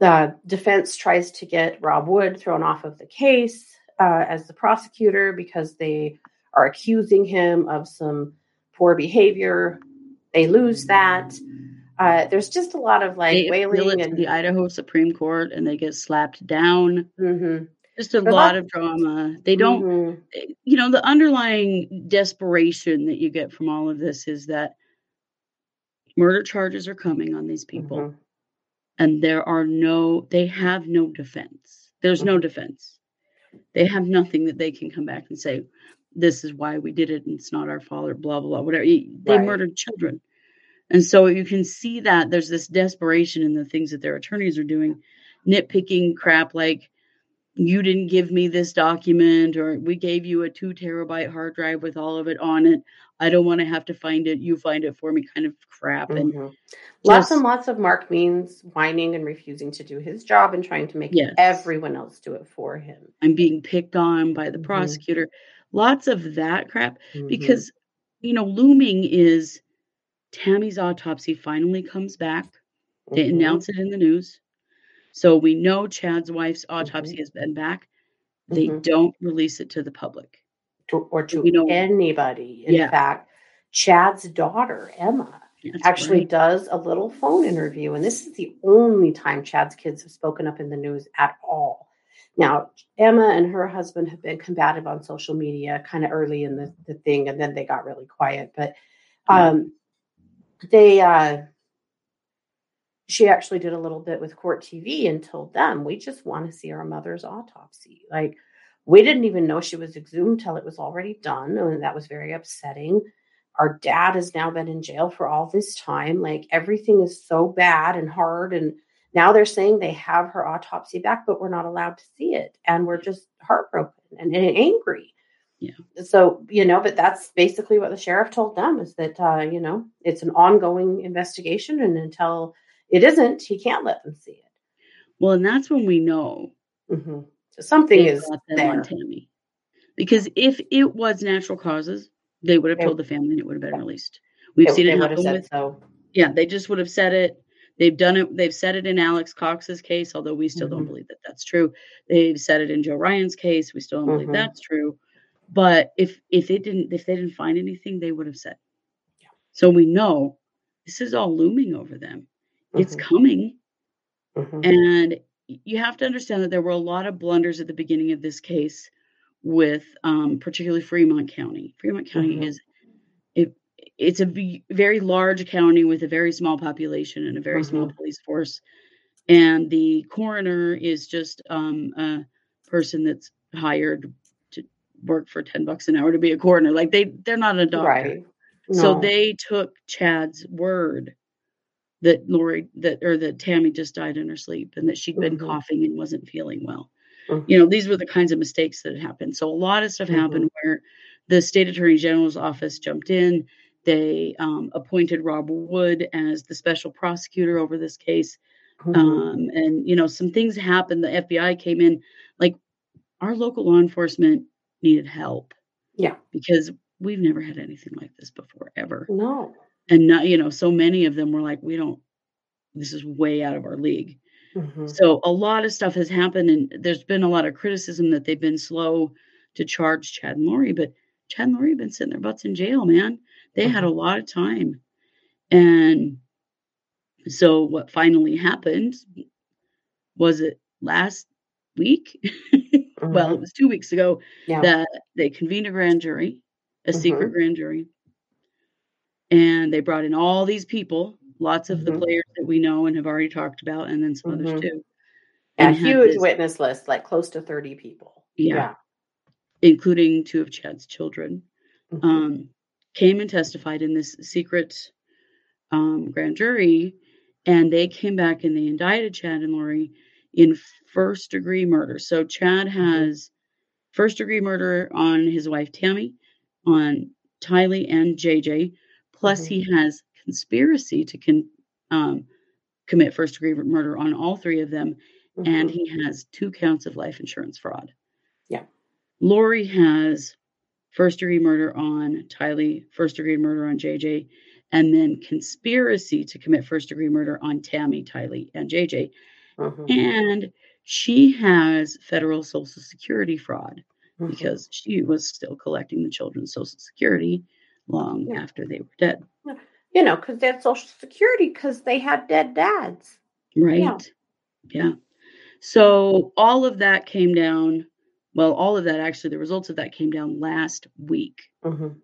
the defense tries to get Rob Wood thrown off of the case uh, as the prosecutor because they are accusing him of some poor behavior. They lose that. Uh, there's just a lot of like They wailing and the Idaho Supreme Court and they get slapped down. Mhm, Just a lot of drama. They don't, mhm, you know, the underlying desperation that you get from all of this is that murder charges are coming on these people mhm. and there are no, they have no defense. There's Mm-hmm. no defense. They have nothing that they can come back and say, this is why we did it and it's not our fault or blah, blah, blah, whatever. They Right. murdered children. And so you can see that there's this desperation in the things that their attorneys are doing, nitpicking crap like, you didn't give me this document, or we gave you a two terabyte hard drive with all of it on it. I don't want to have to find it. You find it for me, kind of crap. And Mhm. Lots just- and lots of Mark Means whining and refusing to do his job and trying to make Yes. everyone else do it for him. I'm being picked on by the Mhm. prosecutor. Lots of that crap Mhm. because, you know, looming is Tammy's autopsy finally comes back. They Mhm. announce it in the news. So we know Chad's wife's autopsy has been back. They Mhm. don't release it to the public. to, or to we know- anybody. In Yeah. fact, Chad's daughter, Emma, That's actually right. does a little phone interview. And this is the only time Chad's kids have spoken up in the news at all. Now, Emma and her husband have been combative on social media kind of early in the, the thing, and then they got really quiet. But um, they, uh, she actually did a little bit with court TV and told them, we just want to see our mother's autopsy. Like, we didn't even know she was exhumed till it was already done. And that was very upsetting. Our dad has now been in jail for all this time. Like, everything is so bad and hard. And now they're saying they have her autopsy back, but we're not allowed to see it. And we're just heartbroken and, and angry. Yeah. So, you know, but that's basically what the sheriff told them is that, uh, you know, it's an ongoing investigation. And until it isn't, he can't let them see it. Well, and that's when we know hmm So something is there. on Tammy. Because if it was natural causes, they would have They- told the family and it would have been released. We've They, seen it happen with so. yeah, they just would have said it. They've done it. They've said it in Alex Cox's case, although we still don't Mhm. believe that that's true. They've said it in Joe Ryan's case. We still don't believe Mhm. that's true. But if if it didn't, if they didn't find anything, they would have said. Yeah. So we know this is all looming over them. It's Mhm. coming, Mhm. and you have to understand that there were a lot of blunders at the beginning of this case, with um, particularly Fremont County. Fremont County Mhm. is it. It's a v- very large county with a very small population and a very small Mhm. police force and the coroner is just um, a person that's hired to work for 10 bucks an hour to be a coroner like they they're not a doctor Right. so they took chad's word that lori that or that tammy just died in her sleep and that she'd been Mhm. coughing and wasn't feeling well Mhm. you know these were the kinds of mistakes that had happened so a lot of stuff happened where the state attorney general's office jumped in they um, appointed rob wood as the special prosecutor over this case Mhm. um, and you know some things happened the fbi came in like our local law enforcement needed help yeah. because we've never had anything like this before ever No. and not you know so many of them were like we don't this is way out of our league Mhm. so a lot of stuff has happened and there's been a lot of criticism that they've been slow to charge chad and lori but chad and lori have been sitting their butts in jail man they had a lot of time and so what finally happened was it last week (laughs) well it Mhm. was two weeks ago Yeah. that they convened a grand jury, a secret Mhm. grand jury, and they brought in all these people, lots of the Mhm. players that we know and have already talked about, and then some others too, Yeah, and had huge this- witness list, like close to 30 people. Yeah. including two of Chad's children, Mhm. um, came and testified in this secret um, grand jury, and they came back and they indicted Chad and Lori in first degree murder. So Chad has first degree murder on his wife Tammy, on Tylee and JJ, plus Mhm. he has conspiracy to con- um, commit first degree murder on all three of them, and Mhm. he has two counts of life insurance fraud. Yeah. Lori has first degree murder on Tylee, first degree murder on JJ, and then conspiracy to commit first degree murder on Tammy, Tylee, and JJ. Mhm. And she has federal social security fraud Mhm. because she was still collecting the children's social security long Yeah. after they were dead. you know, because they had Social Security because they had dead dads. Right. Yeah. So all of that came down. Well, all of that actually, the results of that came down last week. Mhm.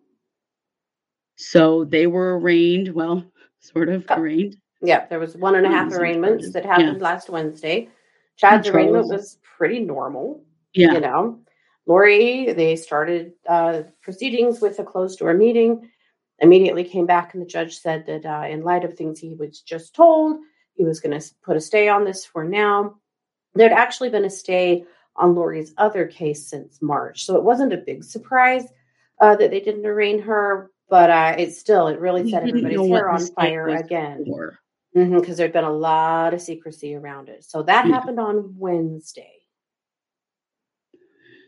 So they were arraigned, well, (laughs) sort of Yeah. arraigned. Yeah, there was one and a half arraignments that Yeah. happened last Wednesday. Chad's arraignment was pretty normal. Yeah. you know lori they started uh, proceedings with a closed door meeting immediately came back and the judge said that uh, in light of things he was just told he was going to put a stay on this for now there'd actually been a stay on lori's other case since march so it wasn't a big surprise uh, that they didn't arraign her but uh, it still it really We set everybody's hair on fire again because there'd been a lot of secrecy around it so that Yeah. happened on wednesday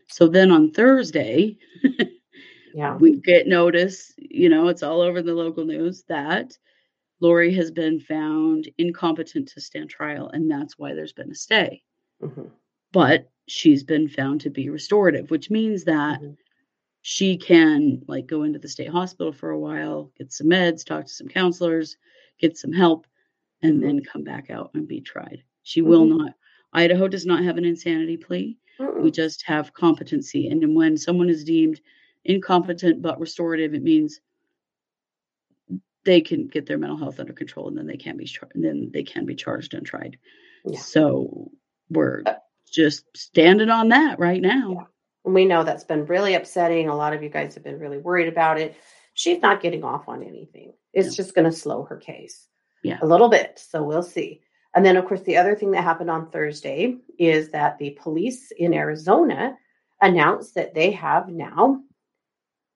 So then on Thursday, yeah (laughs) we get notice, you know, it's all over the local news that Lori has been found incompetent to stand trial, and that's why there's been a stay. Mhm. But she's been found to be restorative, which means that Mhm. she can like go into the state hospital for a while, get some meds, talk to some counselors, get some help, and Mhm. then come back out and be tried. She will Mhm. not. Idaho does not have an insanity plea. We just have competency. And when someone is deemed incompetent but restorative, it means they can get their mental health under control and then they can be char- then they can be charged and tried. Yeah. So we're Uh, just standing on that right now. Yeah. And we know that's been really upsetting. A lot of you guys have been really worried about it. She's not getting off on anything. It's No. just going to slow her case Yeah. a little bit. So we'll see. And then, of course, the other thing that happened on Thursday is that the police in Arizona announced that they have now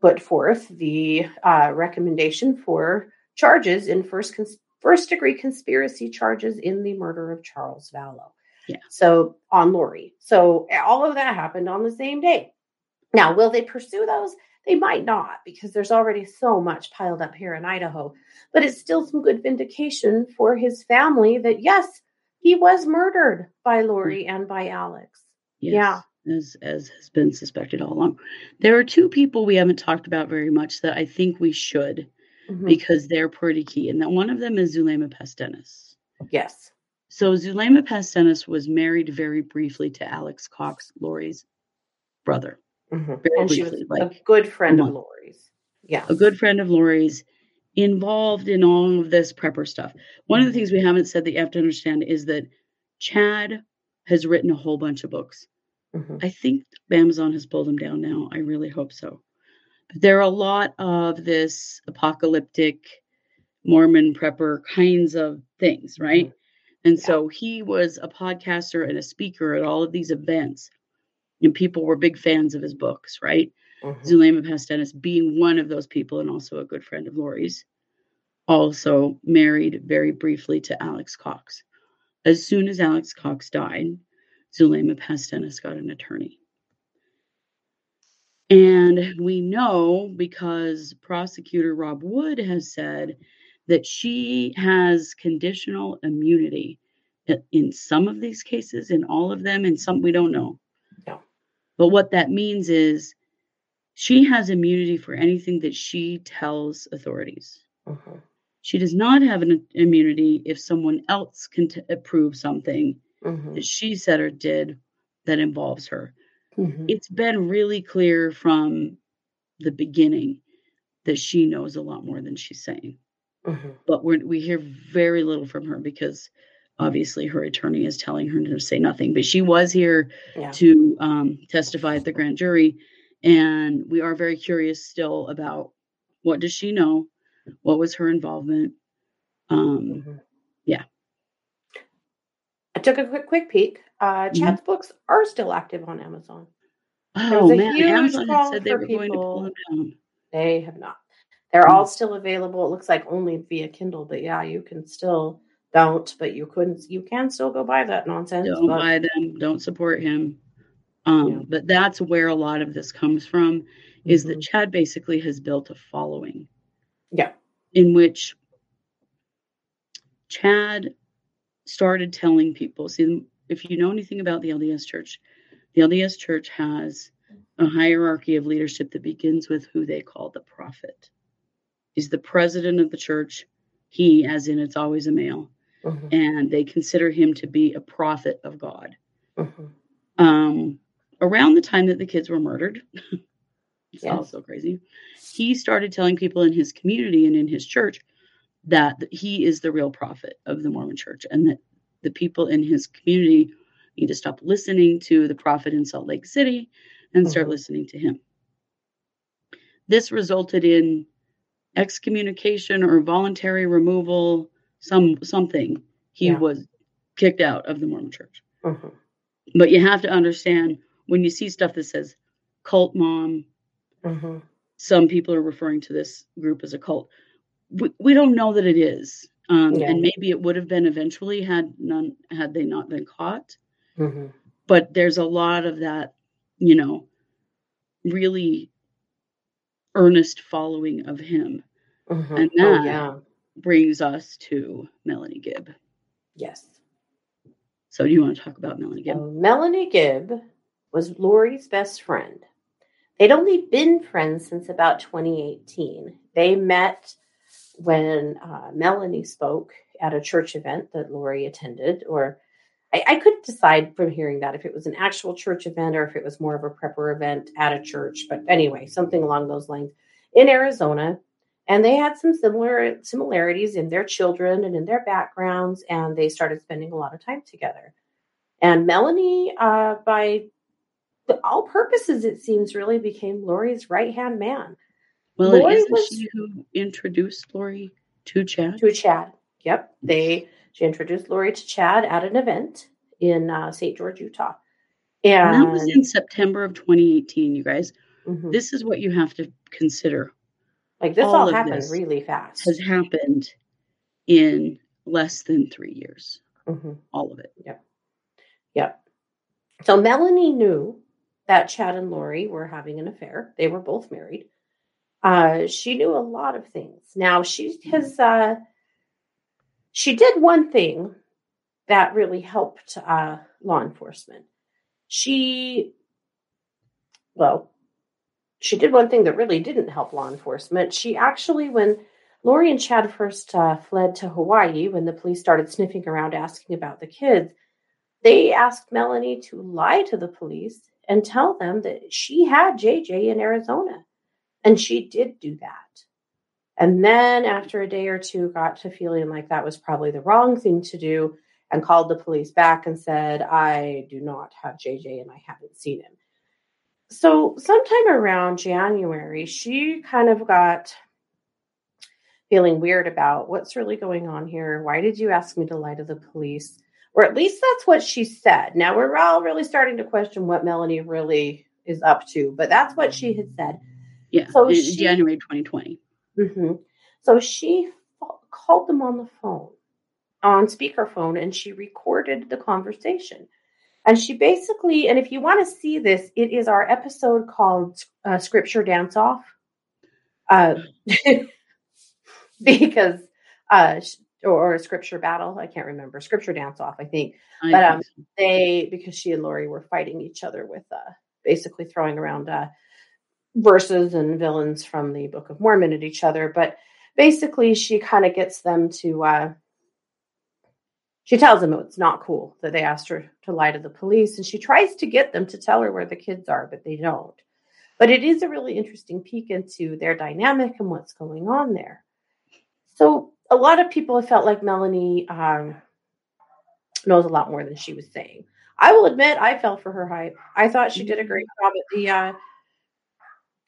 put forth the uh, recommendation for charges in first cons- first degree conspiracy charges in the murder of Charles Vallow. Yeah. So on Lori. So all of that happened on the same day. Now, will they pursue those? They might not because there's already so much piled up here in Idaho. But it's still some good vindication for his family that yes, he was murdered by Lori and by Alex. Yes, Yeah. As as has been suspected all along. There are two people we haven't talked about very much that I think we should Mhm. because they're pretty key. And that one of them is Zulema Pastenes. Yes. So Zulema Pastenes was married very briefly to Alex Cox, Lori's brother. Mhm. Very And she was briefly, a good friend a of. Lori's. Yeah. a good friend of Lori's, involved in all of this prepper stuff. One of the Mhm. things we haven't said that you have to understand is that Chad has written a whole bunch of books. hmm I think Amazon has pulled them down now. I really hope so. But there are a lot of this apocalyptic Mormon prepper kinds of things, right? And Yeah. so he was a podcaster and a speaker at all of these events. And people were big fans of his books, right? hmm Zulema Pastenes being one of those people and also a good friend of Lori's. Also married very briefly to Alex Cox. As soon as Alex Cox died, Zulema Pastenes got an attorney. And we know because prosecutor Rob Wood has said that she has conditional immunity in some of these cases, in all of them, and some we don't know. Yeah. But what that means is she has immunity for anything that she tells authorities. hmm She does not have an immunity if someone else can t- approve something hmm that she said or did that involves her. hmm It's been really clear from the beginning that she knows a lot more than she's saying. Hmm But we're, we hear very little from her because obviously her attorney is telling her to say nothing. But she was here Yeah. to um, testify at the grand jury, and we are very curious still about what does she know, what was her involvement. Um, Mhm. yeah. I took a quick quick peek. Uh. Chad's books are still active on Amazon. Oh man, Amazon said they were going to pull them down. They have not. They're Mm. all still available. It looks like only via Kindle, but yeah, you can still don't, but you couldn't. You can still go buy that nonsense. Don't but buy them. Don't support him. Um, Yeah. But that's where a lot of this comes from. Is that Mhm. Chad basically has built a following yeah, in which Chad started telling people. See, if you know anything about the LDS Church, the LDS Church has a hierarchy of leadership that begins with who they call the prophet. He's the president of the church. He, as in it's always a male, Mhm. and they consider him to be a prophet of God. Mhm. um, around the time that the kids were murdered, (laughs) it's Yes. also crazy. He started telling people in his community and in his church that he is the real prophet of the Mormon church and that the people in his community need to stop listening to the prophet in Salt Lake City and start Mhm. listening to him. This resulted in excommunication or voluntary removal, some something. He Yeah. was kicked out of the Mormon church. Mhm. But you have to understand when you see stuff that says cult mom, Mhm. some people are referring to this group as a cult. We, we don't know that it is. Um, Yeah. And maybe it would have been eventually had none had they not been caught. Mhm. But there's a lot of that, you know, really earnest following of him. Mhm. And Oh that yeah. brings us to Melanie Gibb. Yes. So do you want to talk about Melanie Gibb? So Melanie Gibb was Lori's best friend. They'd only been friends since about 2018. They met when uh, Melanie spoke at a church event that Lori attended, or I, I couldn't decide from hearing that if it was an actual church event or if it was more of a prepper event at a church. But anyway, something along those lines in Arizona. And they had some similar similarities in their children and in their backgrounds, and they started spending a lot of time together. And Melanie, uh, by the, all purposes, it seems, really became Lori's right hand man Well, Lori was- she who introduced Lori to Chad? to Chad. Yep, they she introduced Lori to Chad at an event in uh, St. George, Utah. And And that was in September of 2018, you guys. Mhm. This is what you have to consider like this all all happened really fast. has happened in less than three years. Mhm. All of it. Yep. Yep. So Melanie knew that Chad and Lori were having an affair. They were both married. Uh, she knew a lot of things. Now she has uh, she did one thing that really helped uh, law enforcement. She, well, she did one thing that really didn't help law enforcement. She actually, when Lori and Chad first uh, fled to Hawaii, when the police started sniffing around asking about the kids, they asked Melanie to lie to the police and tell them that she had JJ in Arizona. And she did do that. And then after a day or two, got to feeling like that was probably the wrong thing to do and called the police back and said, I do not have JJ and I haven't seen him. So, sometime around January, she kind of got feeling weird about what's really going on here. Why did you ask me to lie to the police? Or at least that's what she said. Now, we're all really starting to question what Melanie really is up to, but that's what she had said. Yeah. So in she, January 2020. Mm-hmm. So she called them on the phone, on speakerphone, and she recorded the conversation. And she basically, and if you want to see this, it is our episode called uh, Scripture Dance Off. Uh, (laughs) because, uh, or, or, a scripture battle, I can't remember, Scripture Dance Off, I think. I but um, they, because she and Lori were fighting each other with uh, basically throwing around uh, verses and villains from the Book of Mormon at each other. But basically, she kind of gets them to. Uh, she tells them it's not cool that they asked her to lie to the police, and she tries to get them to tell her where the kids are, but they don't. But it is a really interesting peek into their dynamic and what's going on there. So a lot of people have felt like Melanie um, knows a lot more than she was saying. I will admit I fell for her hype. I thought she did a great job at the uh,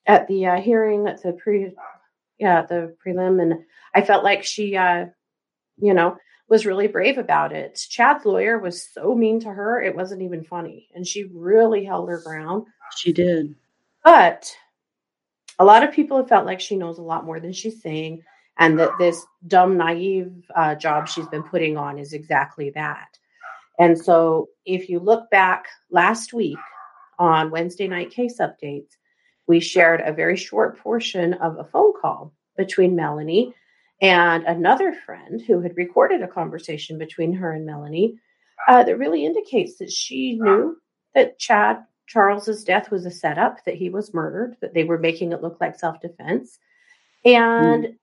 at the uh, hearing at the pre yeah the prelim, and I felt like she uh, you know was really brave about it. Chad's lawyer was so mean to her it wasn't even funny, and she really held her ground. She did, but a lot of people have felt like she knows a lot more than she's saying, and that this dumb naive uh, job she's been putting on is exactly that. And so if you look back last week on Wednesday night case updates, we shared a very short portion of a phone call between Melanie and another friend who had recorded a conversation between her and Melanie uh, that really indicates that she knew that Chad Charles's death was a setup, that he was murdered, that they were making it look like self defense. And mm.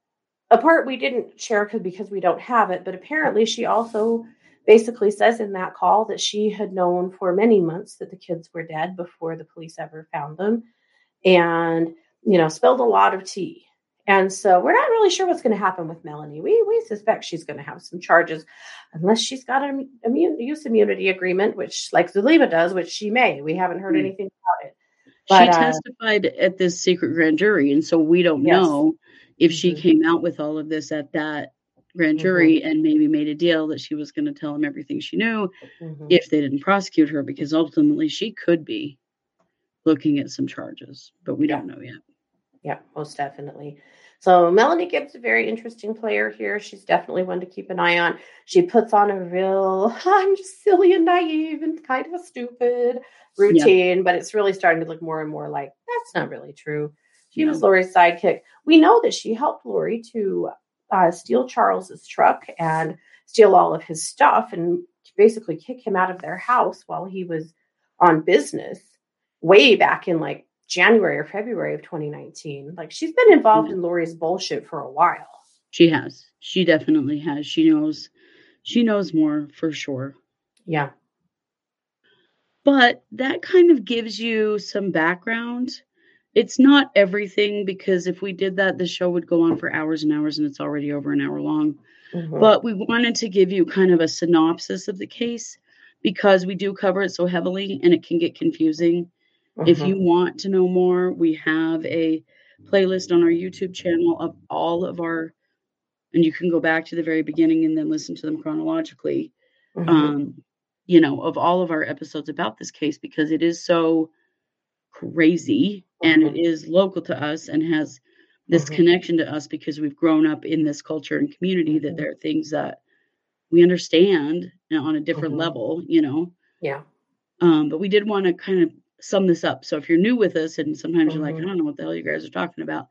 a part we didn't share because we don't have it, but apparently she also basically says in that call that she had known for many months that the kids were dead before the police ever found them and you know spilled a lot of tea and so we're not really sure what's going to happen with melanie we we suspect she's going to have some charges unless she's got an immune use immunity agreement which like zulema does which she may we haven't heard mm. anything about it but, she uh, testified uh, at this secret grand jury and so we don't yes. know if she mm-hmm. came out with all of this at that grand mm-hmm. jury mm-hmm. and maybe made a deal that she was going to tell him everything she knew mm-hmm. if they didn't prosecute her because ultimately she could be looking at some charges but we yeah. don't know yet. Yeah most definitely. So melanie gibbs a very interesting player here. She's definitely one to keep an eye on. She puts on a real (laughs) i'm just silly and naive and kind of a stupid routine yeah. but it's really starting to look more and more like that's not really true. She was Lori's sidekick. We know that she helped Lori to uh, steal Charles's truck and steal all of his stuff and basically kick him out of their house while he was on business way back in like January or February of 2019. Like she's been involved mm-hmm. in Lori's bullshit for a while. She has. She definitely has. She knows she knows more for sure. Yeah. But that kind of gives you some background it's not everything because if we did that, the show would go on for hours and hours and it's already over an hour long. Mm-hmm. But we wanted to give you kind of a synopsis of the case because we do cover it so heavily and it can get confusing. Mm-hmm. If you want to know more, we have a playlist on our YouTube channel of all of our, and you can go back to the very beginning and then listen to them chronologically. Mm-hmm. Um, you know, of all of our episodes about this case because it is so crazy and it mm-hmm. is local to us and has this mm-hmm. connection to us because we've grown up in this culture and community that mm-hmm. there are things that we understand on a different mm-hmm. level, you know. Yeah. Um, but we did want to kind of sum this up. So if you're new with us and sometimes you're like, mm-hmm. I don't know what the hell you guys are talking about,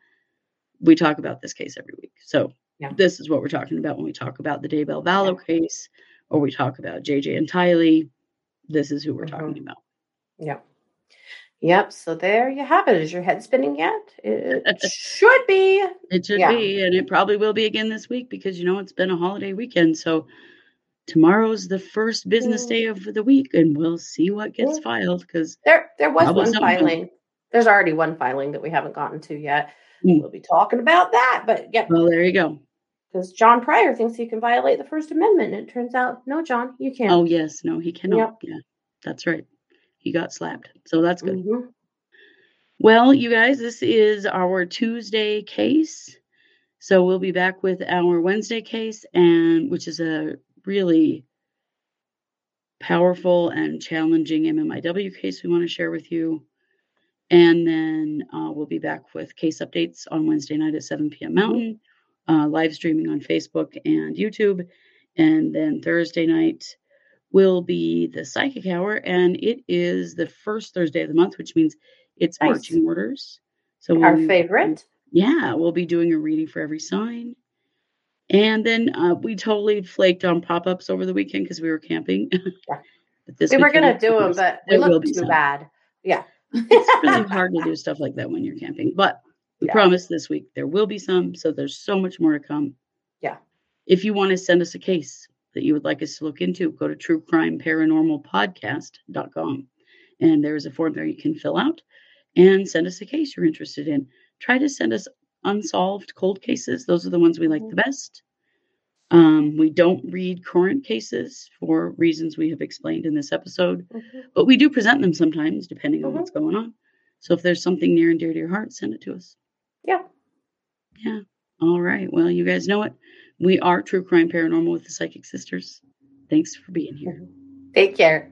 we talk about this case every week. So yeah. this is what we're talking about when we talk about the Daybell Vallow yeah. case or we talk about JJ and Tylee. This is who we're talking mm-hmm. about. Yeah. Yep. So there you have it. Is your head spinning yet? It should be. (laughs) It should yeah. be. And it probably will be again this week because, you know, it's been a holiday weekend. So tomorrow's the first business day of the week and we'll see what gets filed because there, there was one filing. There's already one filing that we haven't gotten to yet. Mm. We'll be talking about that. But yeah. Well, there you go. Because John Prior thinks he can violate the First Amendment, and it turns out, no, John, you can't. Oh yes, no, he cannot. Yep. Yeah, that's right. He got slapped, so that's good. Mm-hmm. Well, you guys, this is our Tuesday case. So we'll be back with our Wednesday case, and which is a really powerful and challenging MMIW case we want to share with you. And then uh, we'll be back with case updates on Wednesday night at 7 p.m. Mountain, uh, live streaming on Facebook and YouTube. And then Thursday night will be the psychic hour, and it is the first Thursday of the month, which means it's nice. marching orders. So our we'll, favorite. Yeah, we'll be doing a reading for every sign. And then uh, we totally flaked on pop ups over the weekend because we were camping. (laughs) Yeah. we were going to do them, but they looked too some. bad. Yeah. (laughs) it's (laughs) really hard to do stuff like that when you're camping. But we yeah. promise this week there will be some. So there's so much more to come. Yeah. If you want to send us a case that you would like us to look into, go to truecrimeparanormalpodcast.com. And there is a form there you can fill out and send us a case you're interested in. Try to send us unsolved cold cases. Those are the ones we like the mm-hmm. best. Um, we don't read current cases for reasons we have explained in this episode, mm-hmm. but we do present them sometimes depending on mm-hmm. what's going on. So if there's something near and dear to your heart, send it to us. Yeah. Yeah. All right. Well, you guys know it. We are True Crime Paranormal with the Psychic Sisters. Thanks for being here. Take care.